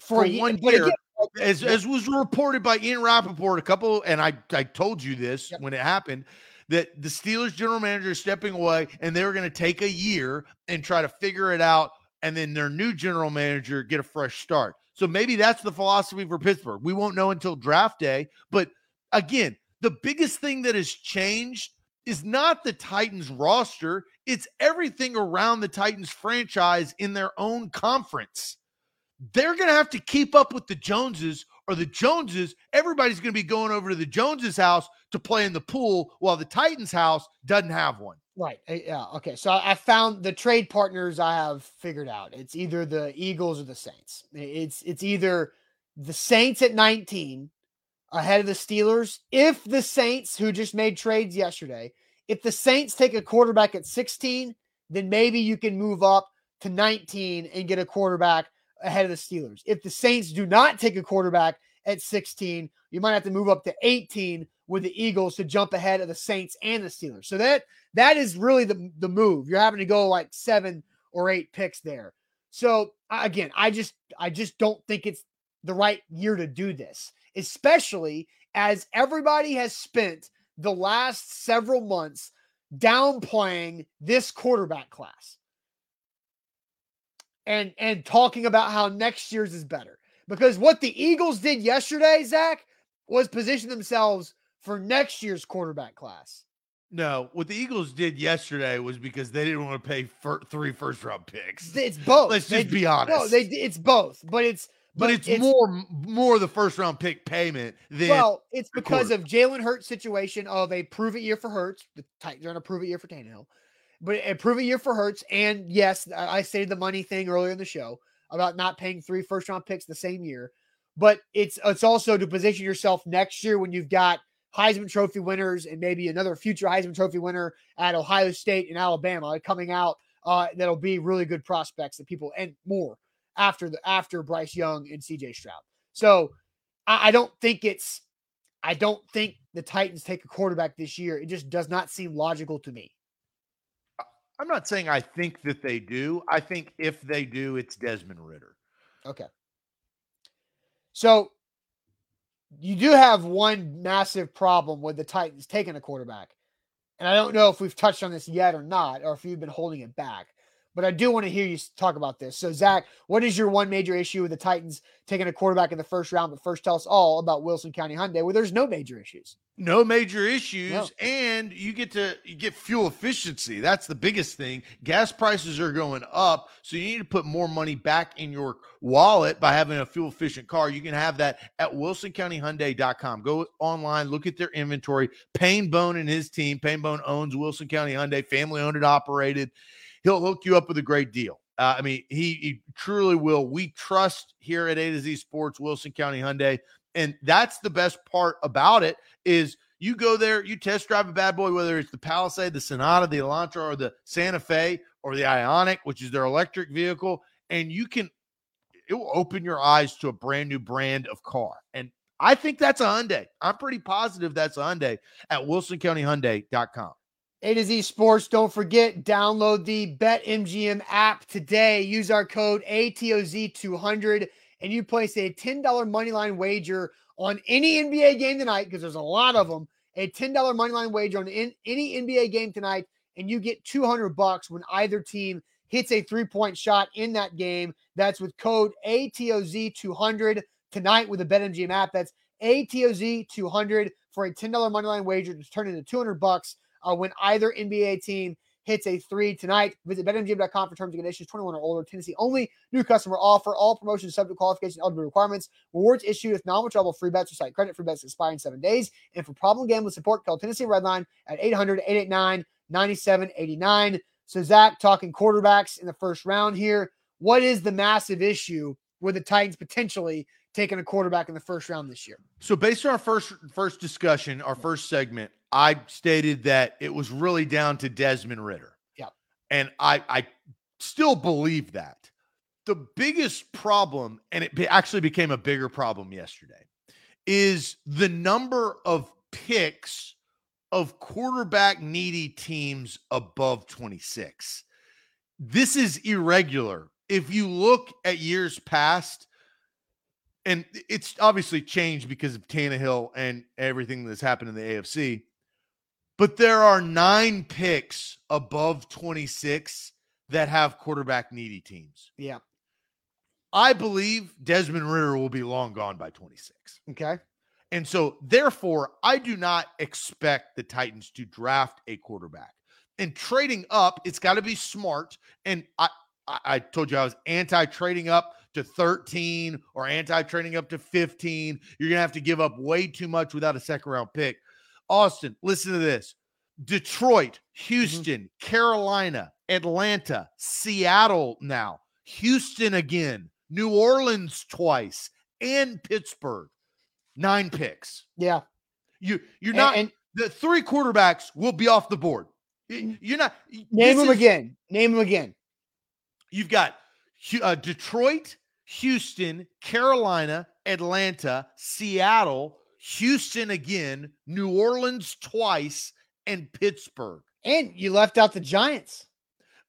for, for one year, again, as, as was reported by Ian Rapoport a couple. And I I told you this yep. when it happened that the Steelers general manager is stepping away and they were going to take a year and try to figure it out and then their new general manager get a fresh start. So maybe that's the philosophy for Pittsburgh. We won't know until draft day, but again, the biggest thing that has changed is not the Titans roster, it's everything around the Titans franchise in their own conference. They're going to have to keep up with the Joneses, or the Joneses, everybody's going to be going over to the Joneses' house to play in the pool while the Titans' house doesn't have one. Right. Eh, yeah. Okay. So I found the trade partners I have figured out. It's either the Eagles or the Saints. It's it's either the Saints at 19 ahead of the Steelers. If the Saints, who just made trades yesterday, if the Saints take a quarterback at 16, then maybe you can move up to 19 and get a quarterback ahead of the Steelers. If the Saints do not take a quarterback at 16, you might have to move up to 18 with the Eagles to jump ahead of the Saints and the Steelers. So that that is really the the move. You're having to go like 7 or 8 picks there. So again, I just I just don't think it's the right year to do this, especially as everybody has spent the last several months downplaying this quarterback class and and talking about how next year's is better. Because what the Eagles did yesterday, Zach, was position themselves for next year's quarterback class. No, what the Eagles did yesterday was because they didn't want to pay for three first round picks. It's both. Let's just they, be honest. No, they it's both, but it's but, but it's, it's, more more the first round pick payment than well, it's because of Jalen Hurts' situation of a prove it year for Hurts. The Titans are on a prove it year for Tannehill, but a prove it year for Hurts. And yes, I stated the money thing earlier in the show about not paying three first round picks the same year. But it's it's also to position yourself next year when you've got Heisman Trophy winners and maybe another future Heisman Trophy winner at Ohio State and Alabama coming out. Uh, that'll be really good prospects that people and more after the after Bryce Young and CJ Stroud. So I, I don't think it's I don't think the Titans take a quarterback this year. It just does not seem logical to me. I'm not saying I think that they do. I think if they do, it's Desmond Ridder. Okay. So you do have one massive problem with the Titans taking a quarterback. And I don't know if we've touched on this yet or not, or if you've been holding it back but I do want to hear you talk about this. So, Zach, what is your one major issue with the Titans taking a quarterback in the first round? But first, tell us all about Wilson County Hyundai, where there's no major issues. No major issues, no. and you get to you get fuel efficiency. That's the biggest thing. Gas prices are going up, so you need to put more money back in your wallet by having a fuel efficient car. You can have that at WilsonCountyHyundai.com. Go online, look at their inventory. Payne Bone and his team. Payne Bone owns Wilson County Hyundai, family owned and operated he'll hook you up with a great deal. Uh, I mean, he, he truly will. We trust here at A to Z Sports, Wilson County Hyundai, and that's the best part about it is you go there, you test drive a bad boy, whether it's the Palisade, the Sonata, the Elantra, or the Santa Fe, or the Ioniq, which is their electric vehicle, and you can it will open your eyes to a brand new brand of car. And I think that's a Hyundai. I'm pretty positive that's a Hyundai at WilsonCountyHyundai.com. A to Z Sports. Don't forget, download the BetMGM app today. Use our code ATOZ200 and you place a $10 moneyline wager on any NBA game tonight because there's a lot of them. A $10 moneyline wager on in, any NBA game tonight, and you get 200 bucks when either team hits a three point shot in that game. That's with code ATOZ200 tonight with the BetMGM app. That's ATOZ200 for a $10 moneyline wager to turn into 200 bucks uh, when either NBA team hits a three tonight. Visit betmgm.com for terms and conditions. 21 or older. Tennessee only. New customer offer. All promotions subject to qualification eligibility requirements. Rewards issued with non-withdrawable free bets or site credit. Free bets expire in seven days. And for problem gambling support, call Tennessee Redline at 800-889-9789. So Zach talking quarterbacks in the first round here. What is the massive issue with the Titans potentially taking a quarterback in the first round this year? So based on our first first discussion, our first segment, I stated that it was really down to Desmond Ridder. Yeah. And I I still believe that. The biggest problem, and it actually became a bigger problem yesterday, is the number of picks of quarterback needy teams above 26. This is irregular. If you look at years past, and it's obviously changed because of Tannehill and everything that's happened in the AFC. But there are nine picks above 26 that have quarterback needy teams. Yeah. I believe Desmond Ridder will be long gone by 26. Okay. And so, therefore, I do not expect the Titans to draft a quarterback. And trading up, it's got to be smart. And I, I, I told you I was anti trading up to 13 or anti trading up to 15. You're going to have to give up way too much without a second round pick. Austin, listen to this Detroit, mm-hmm. Houston, mm-hmm. Carolina, Atlanta, Seattle now, Houston again, New Orleans twice, and Pittsburgh. Nine picks. Yeah. You you're not and, and the three quarterbacks will be off the board. Mm-hmm. You're not name them is, again. Name them again. You've got uh, Detroit, Houston, Carolina, Atlanta, Seattle, Houston again, New Orleans twice, and Pittsburgh. And you left out the Giants.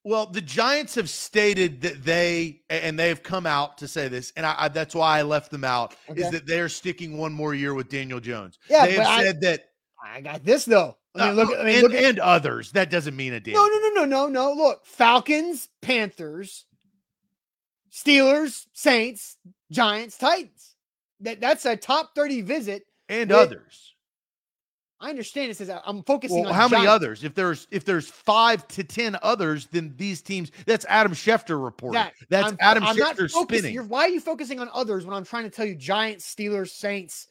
Well, the Giants have stated that they and they have come out to say this, and I, I, that's why I left them out. Okay. Is that they are sticking one more year with Daniel Jones? Yeah, they have I, said that. I got this though. I mean, look, uh, I mean, and, look at, and others. That doesn't mean a damn. No, no, no, no, no, no. Look, Falcons, Panthers, Steelers, Saints, Giants, Titans. That that's a top thirty visit and others. I understand it says I'm focusing well, on how Giants. many others? If there's if there's five to ten others, then these teams. That's Adam Schefter reporting. That, that's I'm, Adam I'm Schefter spinning. why are you focusing on others when I'm trying to tell you Giants, Steelers, Saints,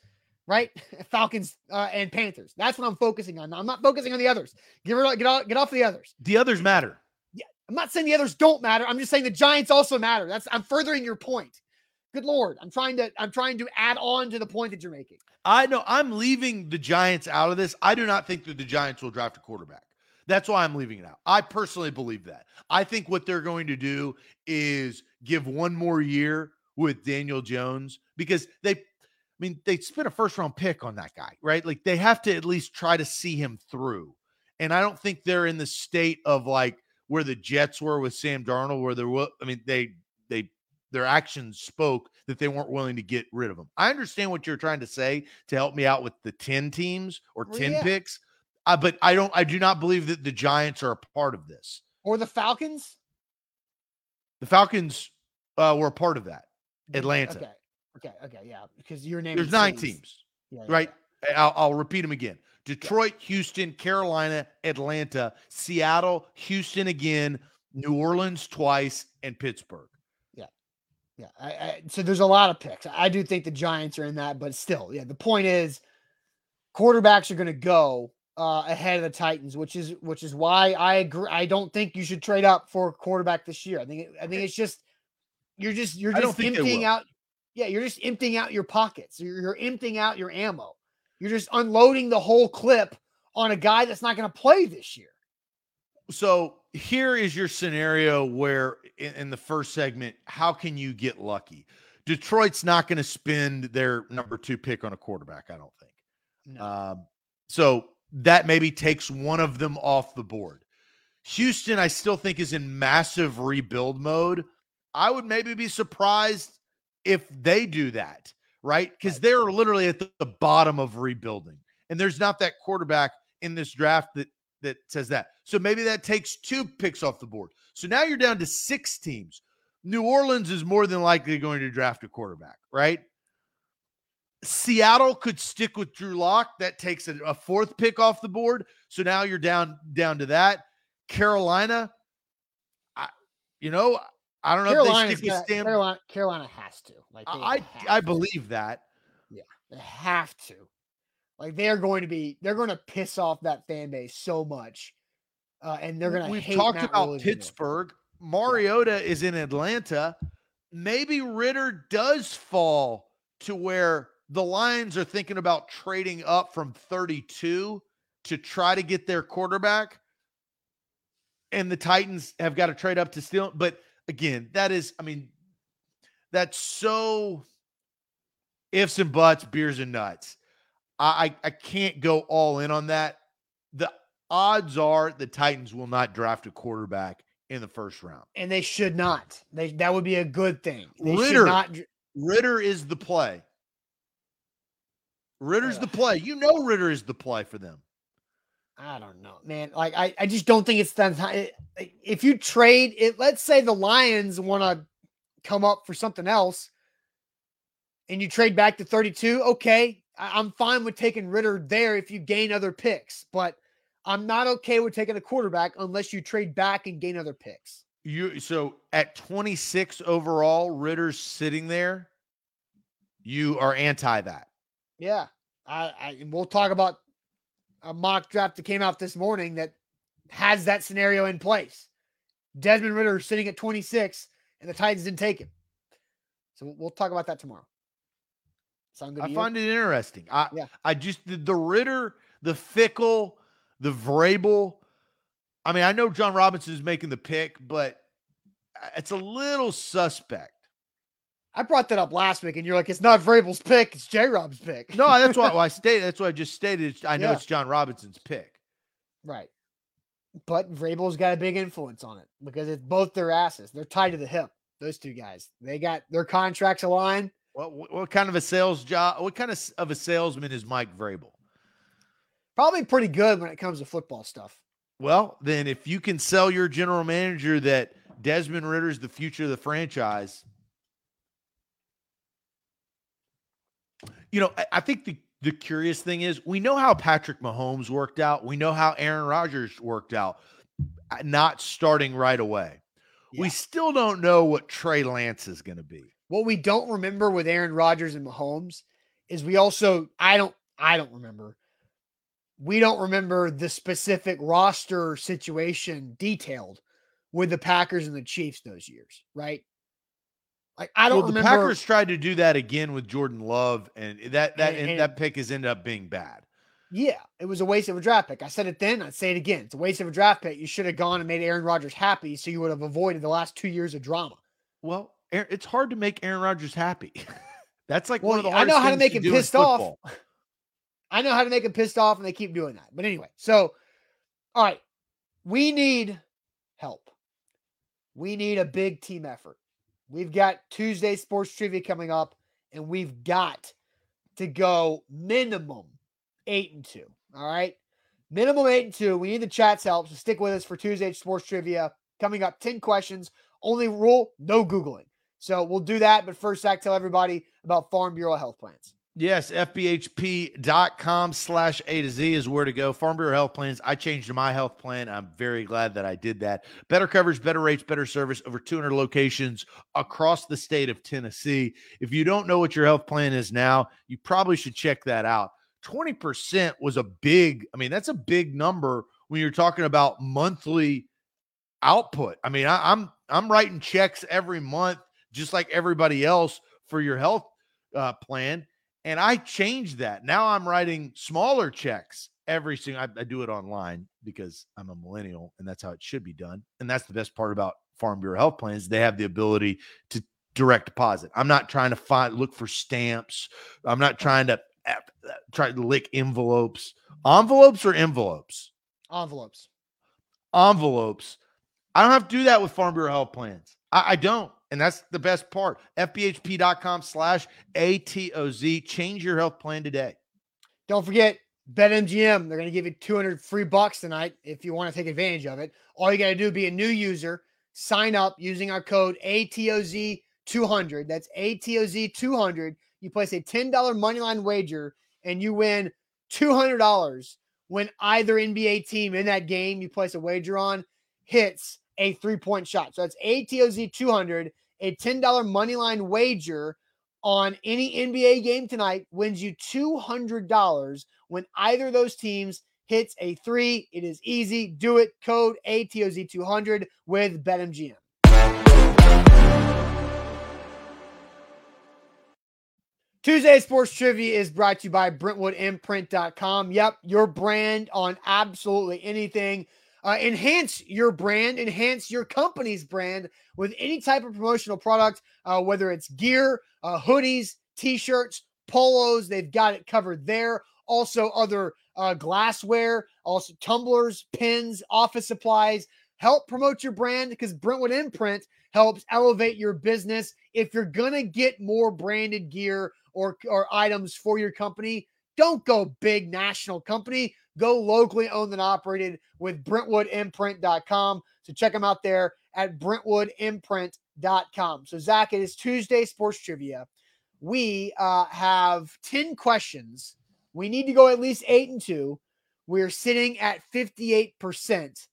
right? <laughs> Falcons uh, and Panthers. That's what I'm focusing on. I'm not focusing on the others. Get rid, get off, get off the others. The others matter. Yeah, I'm not saying the others don't matter. I'm just saying the Giants also matter. That's I'm furthering your point. Good lord, I'm trying to I'm trying to add on to the point that you're making. I know I'm leaving the Giants out of this. I do not think that the Giants will draft a quarterback. That's why I'm leaving it out. I personally believe that. I think what they're going to do is give one more year with Daniel Jones because they, I mean, they spent a first round pick on that guy, right? Like they have to at least try to see him through. And I don't think they're in the state of like where the Jets were with Sam Darnold, where they're, I mean, they, they their actions spoke that they weren't willing to get rid of him. I understand what you're trying to say to help me out with the 10 teams or 10 yeah. picks, uh, but I don't, I do not believe that the Giants are a part of this. Or the Falcons? The Falcons uh, were a part of that. Atlanta. Okay. Okay. Okay. Yeah. Because your name There's nine cities. teams, yeah, yeah, right? I'll, I'll, repeat them again Detroit, Houston, Carolina, Atlanta, Seattle, Houston again, New Orleans twice, and Pittsburgh. Yeah. I, I, so there's a lot of picks. I do think the Giants are in that, but still, yeah. The point is, quarterbacks are going to go uh, ahead of the Titans, which is which is why I agree. I don't think you should trade up for a quarterback this year. I think I think it's just you're just you're just emptying out. Yeah, you're just emptying out your pockets. You're, you're emptying out your ammo. You're just unloading the whole clip on a guy that's not going to play this year. So here is your scenario where in, in the first segment, how can you get lucky? Detroit's not going to spend their number two pick on a quarterback, I don't think. No. Um, so that maybe takes one of them off the board. Houston, I still think, is in massive rebuild mode. I would maybe be surprised if they do that, right? Because they're literally at the, the bottom of rebuilding. And there's not that quarterback in this draft that that says that. So maybe that takes two picks off the board. So now you're down to six teams. New Orleans is more than likely going to draft a quarterback, right? Seattle could stick with Drew Lock. That takes a, a, fourth pick off the board. So now you're down down to that. Carolina, I, you know, I don't know Carolina's if they stick with Stam. Carolina, Carolina has to. Like I, I believe that. Yeah, they have to. Like they're going to be, they're going to piss off that fan base so much, uh, and they're going to. We've talked Matt about Pittsburgh. Mariota is in Atlanta. Maybe Ridder does fall to where the Lions are thinking about trading up from 32 to try to get their quarterback, and the Titans have got to trade up to steal. But again, that is, I mean, that's so ifs and buts, beers and nuts. I, I can't go all in on that. The odds are the Titans will not draft a quarterback in the first round, and they should not. They that would be a good thing. They Ridder, not... Ridder is the play. Ridder's uh, the play. You know, Ridder is the play for them. I don't know, man. Like I, I just don't think it's that time. If you trade it, let's say the Lions want to come up for something else, and you trade back to 32, okay, I'm fine with taking Ridder there if you gain other picks, but I'm not okay with taking a quarterback unless you trade back and gain other picks. You so at 26 overall, Ridder's sitting there. You are anti that. Yeah, I, I we'll talk about a mock draft that came out this morning that has that scenario in place. Desmond Ridder sitting at 26, and the Titans didn't take him. So we'll talk about that tomorrow. Sound good? I find it interesting. I yeah. I just the, the Ridder, the Fickell, the Vrabel. I mean, I know Jon Robinson is making the pick, but uh, it's a little suspect. I brought that up last week, and you're like, "It's not Vrabel's pick; it's J. Rob's pick." no, that's why well, I <laughs> stated. That's what I just stated. I know yeah. it's Jon Robinson's pick, right? But Vrabel's got a big influence on it because it's both their asses. They're tied to the hip. Those two guys, they got their contracts aligned. What what kind of a sales job? What kind of, of a salesman is Mike Vrabel? Probably pretty good when it comes to football stuff. Well, then if you can sell your general manager that Desmond Ridder is the future of the franchise, you know, I, I think the the curious thing is we know how Patrick Mahomes worked out. We know how Aaron Rodgers worked out, uh, not starting right away. Yeah. We still don't know what Trey Lance is going to be. What we don't remember with Aaron Rodgers and Mahomes is we also I don't I don't remember. We don't remember the specific roster situation detailed with the Packers and the Chiefs those years, right? Like I don't well, the remember. Packers tried to do that again with Jordan Love, and that that and, and that pick has ended up being bad. Yeah, it was a waste of a draft pick. I said it then. I'd say it again. It's a waste of a draft pick. You should have gone and made Aaron Rodgers happy, so you would have avoided the last two years of drama. Well, it's hard to make Aaron Rodgers happy. <laughs> That's like well, one of the I know how to make him pissed off. I know how to make him pissed off, and they keep doing that. But anyway, so all right, we need help. We need a big team effort. We've got Tuesday sports trivia coming up, and we've got to go minimum eight and two. All right. Minimum eight and two. We need the chat's help. So stick with us for Tuesday sports trivia. Coming up, 10 questions. Only rule no Googling. So we'll do that. But first, Zach, tell everybody about Farm Bureau health plans. Yes, FBHP.com slash A to Z is where to go. Farm Bureau Health Plans. I changed my health plan. I'm very glad that I did that. Better coverage, better rates, better service, over 200 locations across the state of Tennessee. If you don't know what your health plan is now, you probably should check that out. 20% was a big, I mean, that's a big number when you're talking about monthly output. I mean, I, I'm I'm writing checks every month, just like everybody else for your health uh, plan and I changed that. Now I'm writing smaller checks every single I, I, do it online because I'm a millennial and that's how it should be done. And that's the best part about Farm Bureau health plans. They have the ability to direct deposit. I'm not trying to find look for stamps. I'm not trying to uh, try to lick envelopes. Envelopes or envelopes? Envelopes. Envelopes. I don't have to do that with Farm Bureau health plans. I, I don't. And that's the best part. FBHP.com slash ATOZ. Change your health plan today. Don't forget, BetMGM. They're going to give you 200 free bucks tonight if you want to take advantage of it. All you got to do be a new user, sign up using our code ATOZ200. That's ATOZ200. You place a $10 moneyline wager and you win $200 when either NBA team in that game you place a wager on hits a three point shot. So that's ATOZ 200, a $10 money line wager on any NBA game tonight wins you $200 when either of those teams hits a three. It is easy. Do it. Code ATOZ 200 with BetMGM. Tuesday Sports Trivia is brought to you by BrentwoodImprint.com. Yep, your brand on absolutely anything. Uh, enhance your brand, enhance your company's brand with any type of promotional product, uh, whether it's gear, uh, hoodies, t shirts, polos. They've got it covered there. Also, other uh, glassware, also tumblers, pins, office supplies. Help promote your brand because Brentwood Imprint helps elevate your business. If you're going to get more branded gear or, or items for your company, don't go big national company Go locally owned and operated with BrentwoodImprint.com. So check them out there at BrentwoodImprint.com. So, Zach, it is Tuesday Sports Trivia. We uh, have 10 questions. We need to go at least eight and two. We're sitting at 58%.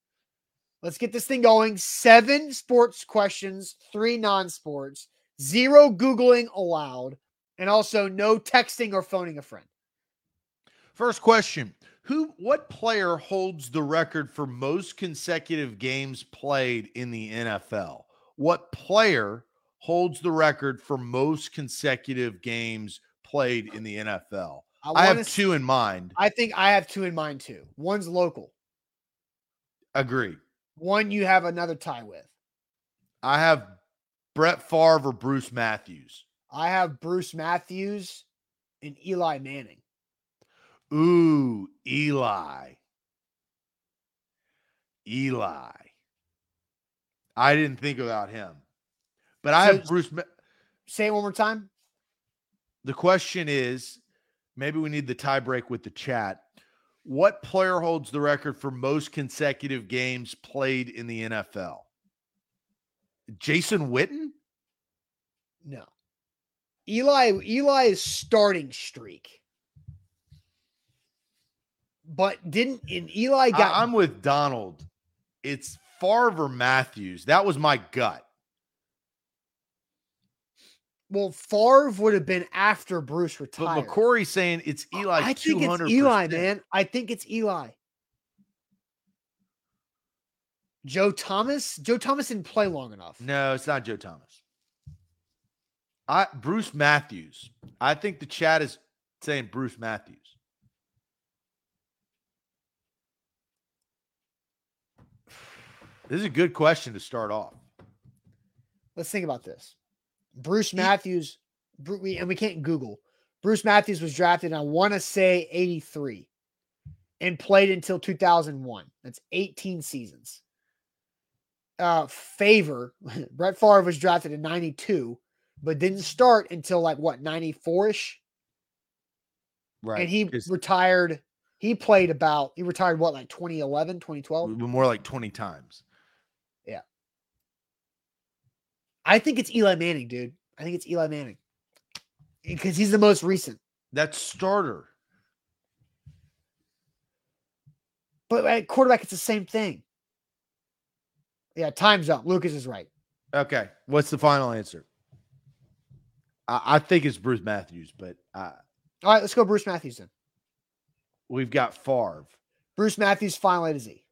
Let's get this thing going. Seven sports questions, three non sports, zero Googling allowed, and also no texting or phoning a friend. First question Who, what player holds the record for most consecutive games played in the NFL? What player holds the record for most consecutive games played in the NFL? I, I have two in mind. I think I have two in mind too. One's local. Agree. One you have another tie with. I have Brett Favre or Bruce Matthews. I have Bruce Matthews and Eli Manning. Ooh, Eli. Eli. I didn't think about him. But I have Bruce. Ma- say it one more time. The question is maybe we need the tiebreak with the chat. What player holds the record for most consecutive games played in the NFL? Jason Witten? No. Eli Eli's starting streak. But didn't in Eli got I, am with Donald. It's Farver Matthews. That was my gut. Well, Favre would have been after Bruce retired. But McCory's saying it's Eli. I think it's Eli, man. I think it's Eli. Joe Thomas. Joe Thomas didn't play long enough. No, it's not Joe Thomas. I Bruce Matthews. I think the chat is saying Bruce Matthews. This is a good question to start off. Let's think about this. Bruce Matthews, and we can't Google. Bruce Matthews was drafted, I want to say 83 and played until 2001. That's 18 seasons. Uh, favor, <laughs> Brett Favre was drafted in 92, but didn't start until like what, 94 ish? Right. And he retired. He played about, he retired what, like 2011, 2012? More like 20 times. I think it's Eli Manning, dude. I think it's Eli Manning because he's the most recent. That's starter. But at quarterback, it's the same thing. Yeah, time's up. Lucas is right. Okay. What's the final answer? I, I think it's Bruce Matthews, but all right, let's go Bruce Matthews then. We've got Favre. Bruce Matthews, final A to Z.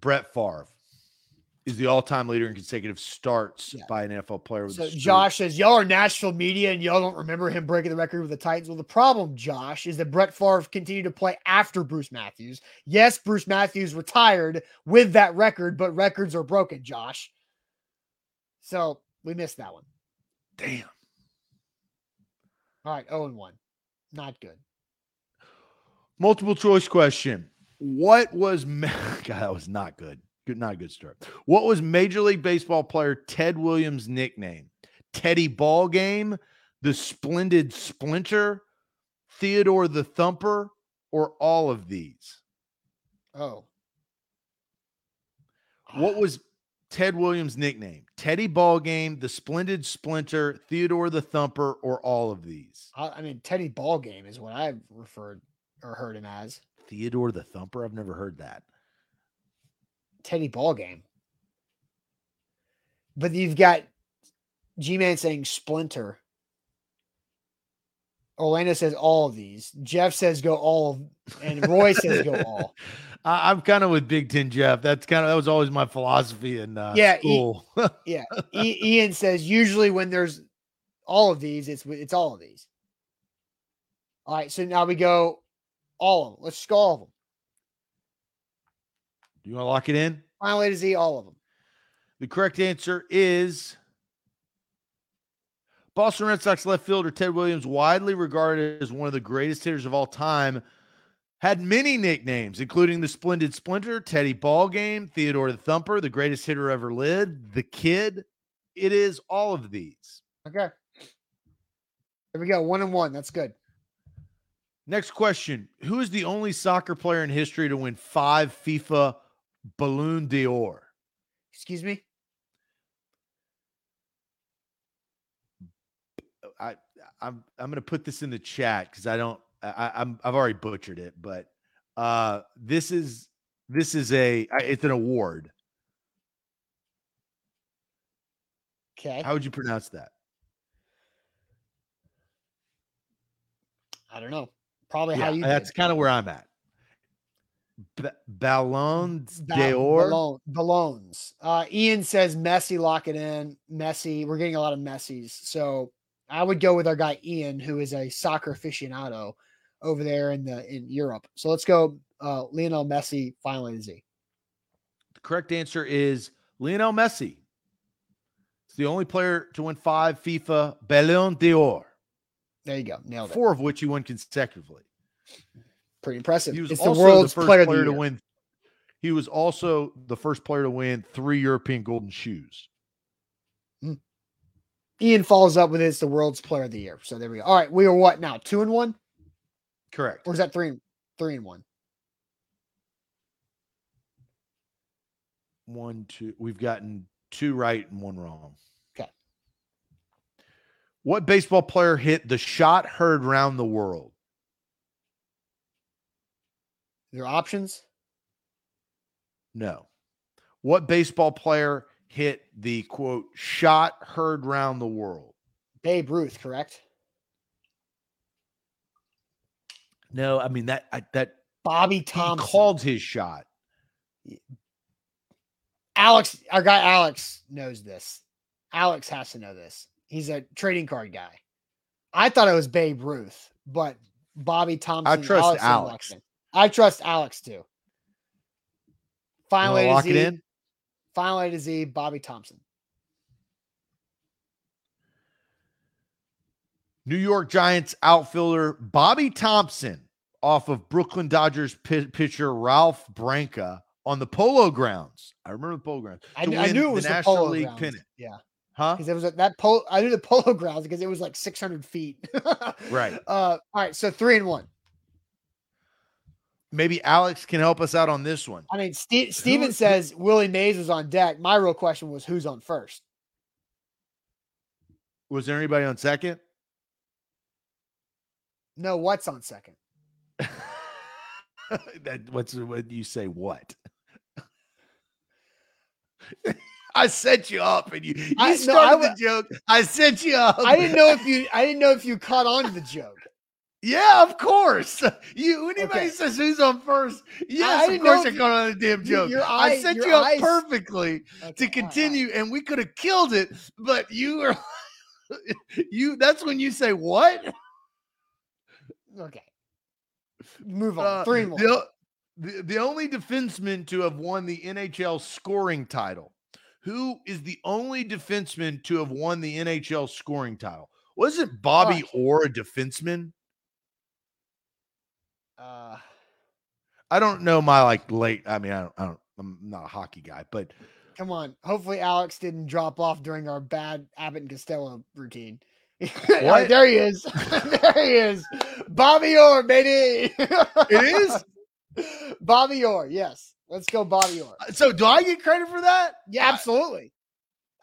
Brett Favre is the all-time leader in consecutive starts yeah. by an NFL player. so Josh says, "Y'all are Nashville media, and y'all don't remember him breaking the record with the Titans." Well, the problem, Josh, is that Brett Favre continued to play after Bruce Matthews. Yes, Bruce Matthews retired with that record, but records are broken, Josh. So we missed that one. Damn. All right, zero oh and one, not good. Multiple choice question. What was <laughs> God? That was not good. Good, not a good start. What was Major League Baseball player Ted Williams' nickname? Teddy Ballgame, the Splendid Splinter, Theodore the Thumper, or all of these? Oh. What was Ted Williams' nickname? Teddy Ballgame, the Splendid Splinter, Theodore the Thumper, or all of these? I mean, Teddy Ballgame is what I've referred or heard him as. Theodore the Thumper? I've never heard that. Teddy Ball game. But you've got G Man saying Splinter. Orlando says all of these. Jeff says go all, and Roy says go <laughs> all. I'm kind of with Big Ten Jeff. That's kind of that was always my philosophy in uh, yeah, school. E- <laughs> yeah, e- Ian says usually when there's all of these, it's it's all of these. All right, so now we go all of them. Let's go all of them. Do you want to lock it in? Final A to Z, all of them. The correct answer is Boston Red Sox left fielder Ted Williams, widely regarded as one of the greatest hitters of all time, had many nicknames, including the Splendid Splinter, Teddy Ballgame, Theodore the Thumper, the greatest hitter ever lived, the Kid. It is all of these. Okay. There we go. One and one. That's good. Next question. Who is the only soccer player in history to win five FIFA Balloon d'Or? Excuse me? I I'm I'm gonna put this in the chat because I don't I, I'm I've already butchered it, but uh this is this is a it's an award. Okay. How would you pronounce that? I don't know. Probably yeah, how you. That's kind of where I'm at. B- Ballons d'Or. Ballons. Uh, Ian says Messi, lock it in. Messi. We're getting a lot of Messis. So I would go with our guy Ian, who is a soccer aficionado over there in the in Europe. So let's go uh, Lionel Messi, finally Z. The correct answer is Lionel Messi. It's the only player to win five FIFA Ballon d'Or. There you go. Nailed it. Four of which he won consecutively. Pretty impressive. He was it's also the world's the first player, player to win. He was also the first player to win three European Golden Shoes. Hmm. Ian follows up with it's the world's player of the year. So there we go. All right, we are what now? Two and one. Correct. Or is that three? and Three and one. One, two. We've gotten two right and one wrong. What baseball player hit the shot heard round the world? Your options? No. What baseball player hit the quote shot heard round the world? Babe Ruth, correct? No, I mean that I, that Bobby Thomson called his shot. Alex, our guy Alex knows this. Alex has to know this. He's a trading card guy. I thought it was Babe Ruth, but Bobby Thomson. I trust Alex. Alex. I trust Alex too. Finally, lock Z, it in. Finally to Z, Bobby Thomson. New York Giants outfielder Bobby Thomson off of Brooklyn Dodgers p- pitcher Ralph Branca on the Polo Grounds. I remember the Polo Grounds. I, I, knew it was the, the National League grounds. pennant. Yeah. Huh? Because it was at that pole. I knew the <laughs> polo grounds because it was like 600 feet. right. <laughs> Uh, all right. So three and one. Maybe Alex can help us out on this one. I mean, Steve, Steven who, says who, Willie Mays was on deck. My real question was who's on first? Was there anybody on second? No, what's on second? <laughs> that what's what you say what? I set you up, and you you I, started no, I, the joke. I set you up. I didn't know if you. I didn't know if you caught on to the joke. Yeah, of course. <laughs> You anybody okay. says who's on first? Yes, of course I caught on to the damn joke. Your, eye, I set you up eyes. perfectly okay, to continue, right. and we could have killed it, but you were <laughs> you. That's when you say what? Okay. Move on. Uh, Three more. The, the, the only defenseman to have won the NHL scoring title who is the only defenseman to have won the NHL scoring title. Wasn't Bobby Orr a defenseman? Uh, I don't know my like late. I mean, I don't, I don't. I'm not a hockey guy, but come on. Hopefully, Alex didn't drop off during our bad Abbott and Costello routine. <laughs> right, there he is. <laughs> there he is. Bobby Orr, baby. it is <laughs> Bobby Orr. Yes. Let's go, Bobby Orr. Uh, so, do I get credit for that? Yeah, absolutely.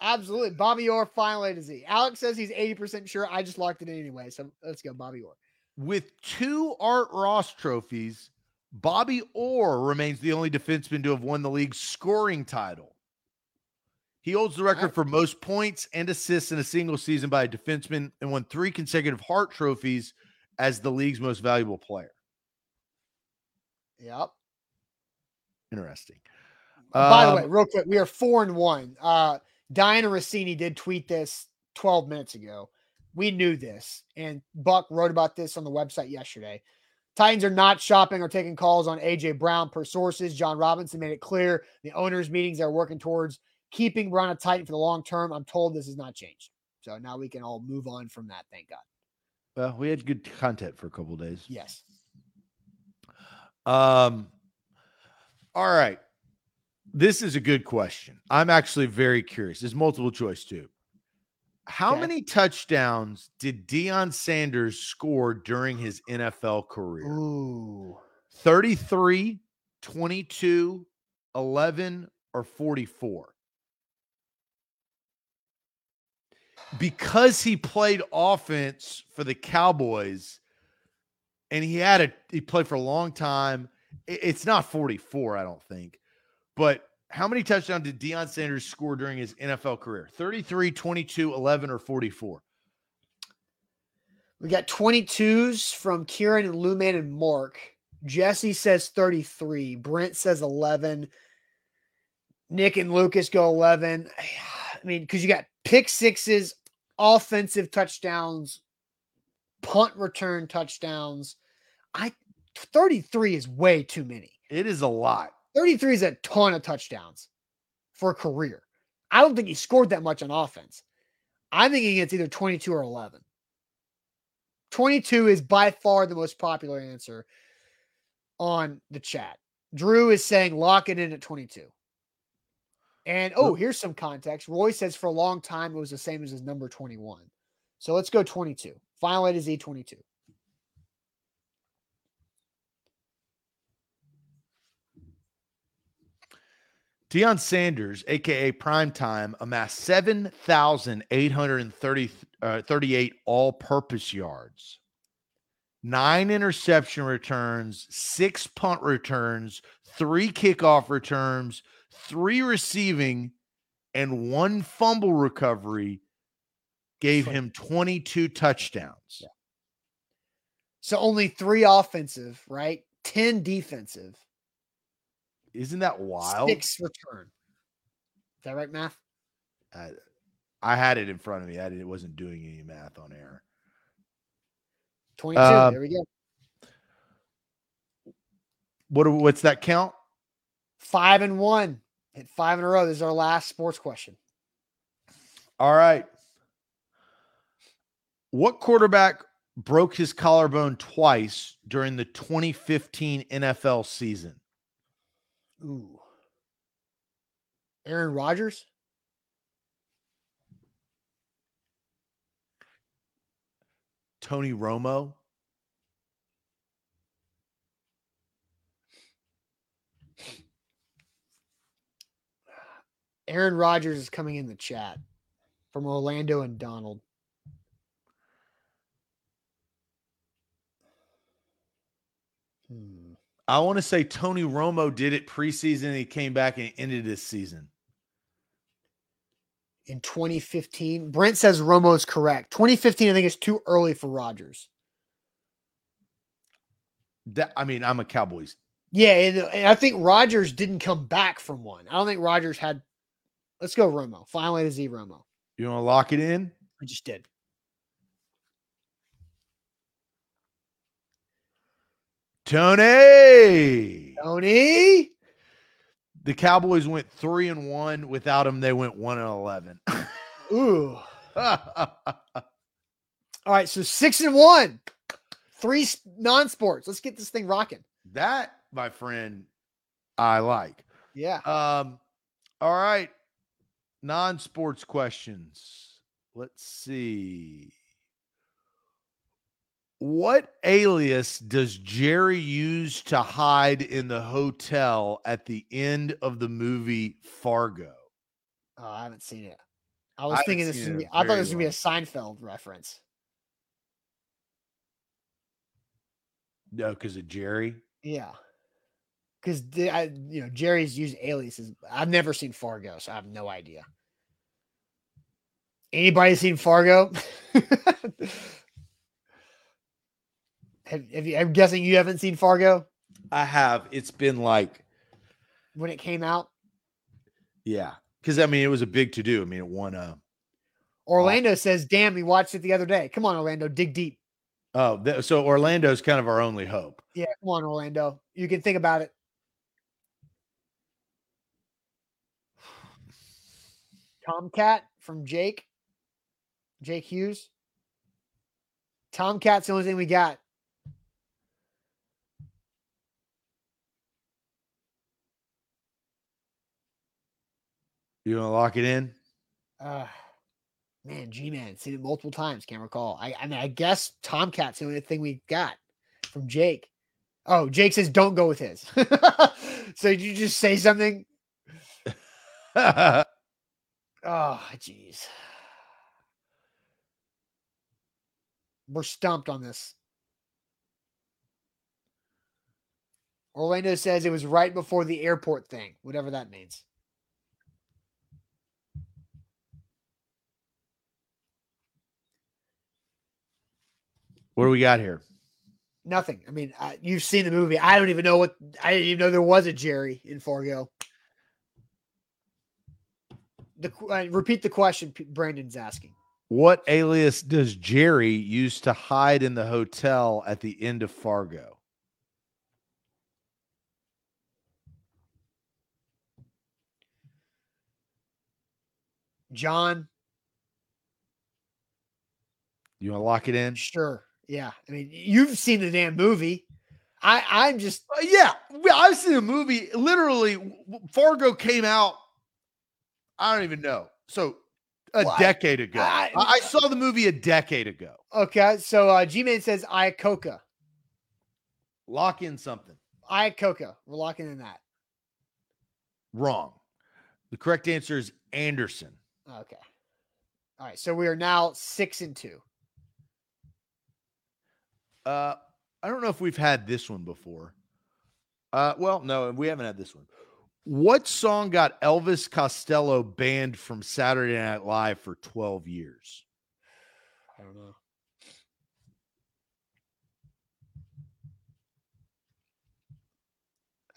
Absolutely. Bobby Orr, final A to Z. Alex says he's 80% sure. I just locked it in anyway. So, let's go, Bobby Orr. With two Art Ross trophies, Bobby Orr remains the only defenseman to have won the league's scoring title. He holds the record for most points and assists in a single season by a defenseman and won three consecutive Hart trophies as the league's most valuable player. Yep. Interesting. By um, the way, real quick, we are four and one. Uh, Dianna Russini did tweet this 12 minutes ago. We knew this, and Buck wrote about this on the website yesterday. Titans are not shopping or taking calls on AJ Brown per sources. Jon Robinson made it clear the owners' meetings are working towards keeping Brown a Titan for the long term. I'm told this has not changed. So now we can all move on from that. Thank God. Well, we had good content for a couple days. Yes. Um, all right. This is a good question. I'm actually very curious. There's multiple choice too. How okay. many touchdowns did Deion Sanders score during his NFL career? Ooh. 33, 22, 11, or 44? Because he played offense for the Cowboys and he had a he played for a long time. It's not 44, I don't think. But how many touchdowns did Deion Sanders score during his NFL career? 33, 22, 11, or 44? We got 22s from Kieran and Luman and Mark. Jesse says 33. Brent says 11. Nick and Lucas go 11. <sighs> I mean, because you got pick sixes, offensive touchdowns, punt return touchdowns. I 33 is way too many. It is a lot. 33 is a ton of touchdowns for a career. I don't think he scored that much on offense. I'm thinking it's either 22 or 11. 22 is by far the most popular answer on the chat. Drew is saying lock it in at 22. And oh, here's some context. Roy says for a long time it was the same as his number 21. So let's go 22. Final is E22. Deion Sanders, aka Primetime, amassed 7,838 uh, all purpose yards, nine interception returns, six punt returns, three kickoff returns, three receiving, and one fumble recovery gave him 22 touchdowns. Yeah. So only three offensive, right? 10 defensive. Isn't that wild? Six return. Is that right, math? I, I had it in front of me. I it wasn't doing any math on air. 22. Uh, there we go. What what's that count? Five and one. Hit five in a row. This is our last sports question. All right. What quarterback broke his collarbone twice during the 2015 NFL season? Ooh. Aaron Rodgers? Tony Romo? Aaron Rodgers is coming in the chat from Orlando and Donald. Hmm. I want to say Tony Romo did it preseason. he came back and ended his season in 2015. Brent says Romo is correct. 2015, I think, it's too early for Rodgers. That I mean, I'm a Cowboys. Yeah, and, and I think Rodgers didn't come back from one. I don't think Rodgers had. Let's go Romo. Finally to Z Romo. You want to lock it in? I just did. Tony. Tony. The Cowboys went three and one. Without him, they went one and eleven. <laughs> Ooh. All right, so six and one, three non-sports. Let's get this thing rocking. That, my friend, I like. Yeah. Um. All right, non-sports questions. Let's see. What alias does Jerry use to hide in the hotel at the end of the movie Fargo? Oh, I haven't seen it. I was I thinking this. Be, I thought this was gonna be a Seinfeld reference. No, because of Jerry. Yeah, because I, you know, Jerry's used aliases. I've never seen Fargo, so I have no idea. Anybody seen Fargo? <laughs> Have, have you, I'm guessing you haven't seen Fargo. I have. It's been like when it came out. Yeah, because I mean it was a big to do. I mean it won a. Orlando uh, says, "Damn, we watched it the other day. Come on, Orlando, dig deep." Oh, th- so Orlando's kind of our only hope. Yeah, come on, Orlando. You can think about it. Tomcat from Jake. Jake Hughes. Tomcat's the only thing we got. You want to lock it in? Uh, Man, G Man, seen it multiple times. Can't recall. I, I mean, I guess Tomcat's the only thing we got from Jake. Oh, Jake says don't go with his. <laughs> so did you just say something? oh, <laughs> jeez. We're stumped on this. Orlando says it was right before the airport thing, whatever that means. What do we got here? Nothing. I mean, uh, you've seen the movie. I don't even know what. I didn't even know there was a Jerry in Fargo. The uh, repeat the question. Brandon's asking. What alias does Jerry use to hide in the hotel at the end of Fargo? John. You want to lock it in? Sure. Yeah, I mean, you've seen the damn movie. I I'm just uh, yeah. I've seen a movie. Literally, Fargo came out. I don't even know. So a well, decade ago. I, I, I, saw the movie a decade ago. Okay, so uh, G Man says Iacocca. Lock in something. Iacocca. We're locking in that. Wrong. The correct answer is Anderson. Okay. All right. So we are now six and two. Uh, I don't know if we've had this one before. Uh, well, no, we haven't had this one. What song got Elvis Costello banned from Saturday Night Live for 12 years? I don't know.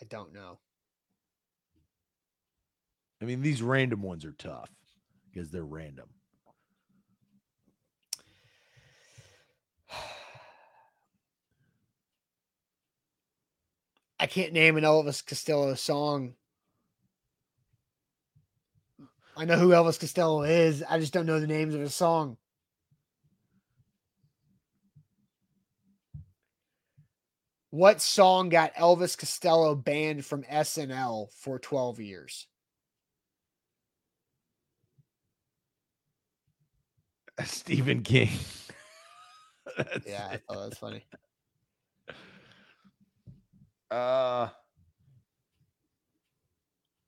I don't know. I mean, these random ones are tough because they're random. I can't name an Elvis Costello song. I know who Elvis Costello is. I just don't know the names of his song. What song got Elvis Costello banned from SNL for 12 years? <laughs> Stephen King. <laughs> yeah, I thought that was funny. Uh,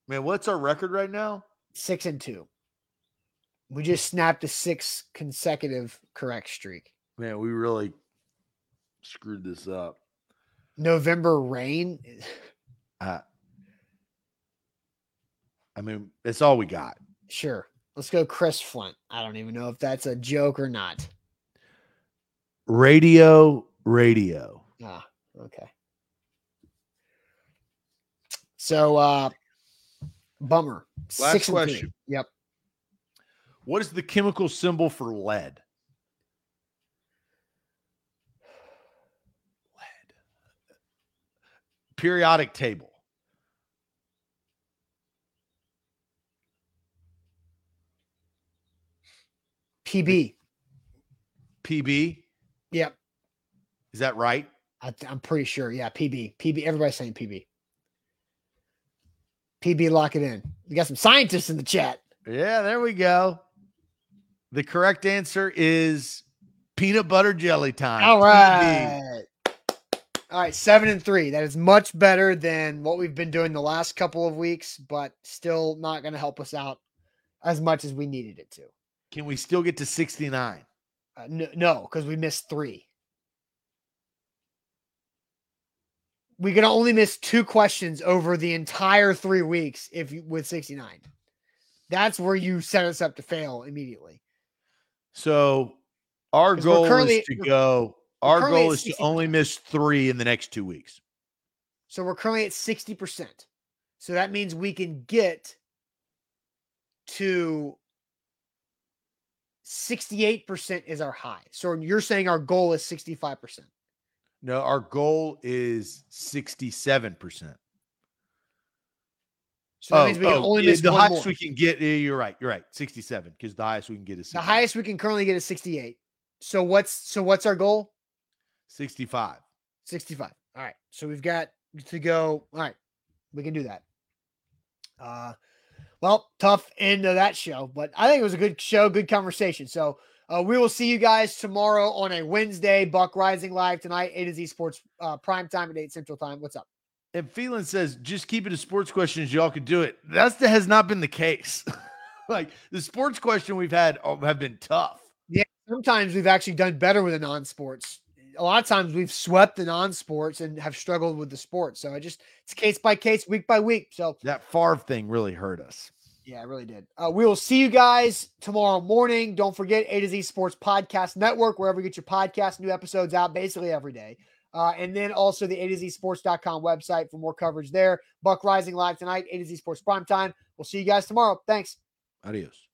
man, what's our record right now? Six and two. We just snapped a six consecutive correct streak. Man, we really screwed this up. November rain. uh, I mean, it's all we got. Sure. Let's go Chris Flint. I don't even know if that's a joke or not. Radio, radio. Ah, okay. So uh bummer. Last Six question. Yep. What is the chemical symbol for lead? Lead. Periodic table. PB. PB. Yep. Is that right? I, am pretty sure. Yeah, PB. PB. Everybody's saying PB. PB, lock it in. We got some scientists in the chat. Yeah, there we go. The correct answer is peanut butter jelly time. All right. PB. All right, seven and three. That is much better than what we've been doing the last couple of weeks, but still not going to help us out as much as we needed it to. Can we still get to 69? Uh, no, because we missed three. We can only miss two questions over the entire three weeks if you with 69. That's where you set us up to fail immediately. So our goal is to go. Our goal is to only miss three in the next two weeks. So we're currently at 60%. So that means we can get to 68% is our high. So you're saying our goal is 65%. No, our goal is 67%. So that oh, means we can oh, only miss the highest more. we can get. You're right. You're right. 67 because the highest we can get is 68. the highest we can currently get is 68. So what's so what's our goal? 65. 65. All right. So we've got to go. All right. We can do that. Uh Well, tough end of that show, but I think it was a good show, good conversation. So uh, we will see you guys tomorrow on a Wednesday. Buck Rising live tonight, A to Z Sports uh, prime time at 8 Central Time. What's up? And Phelan says, just keep it a sports questions. Y'all could do it. That's the, has not been the case. <laughs> like the sports question we've had oh, have been tough. Yeah. Sometimes we've actually done better with the non sports. A lot of times we've swept the non sports and have struggled with the sports. So I just, it's case by case, week by week. So that Favre thing really hurt us. Yeah, I really did. Uh, we will see you guys tomorrow morning. Don't forget A to Z Sports Podcast Network, wherever you get your podcast, new episodes out basically every day. Uh, and then also the A to Z Sports.com website for more coverage there. Buck Rising live tonight, A to Z Sports Prime Time. We'll see you guys tomorrow. Thanks. Adios.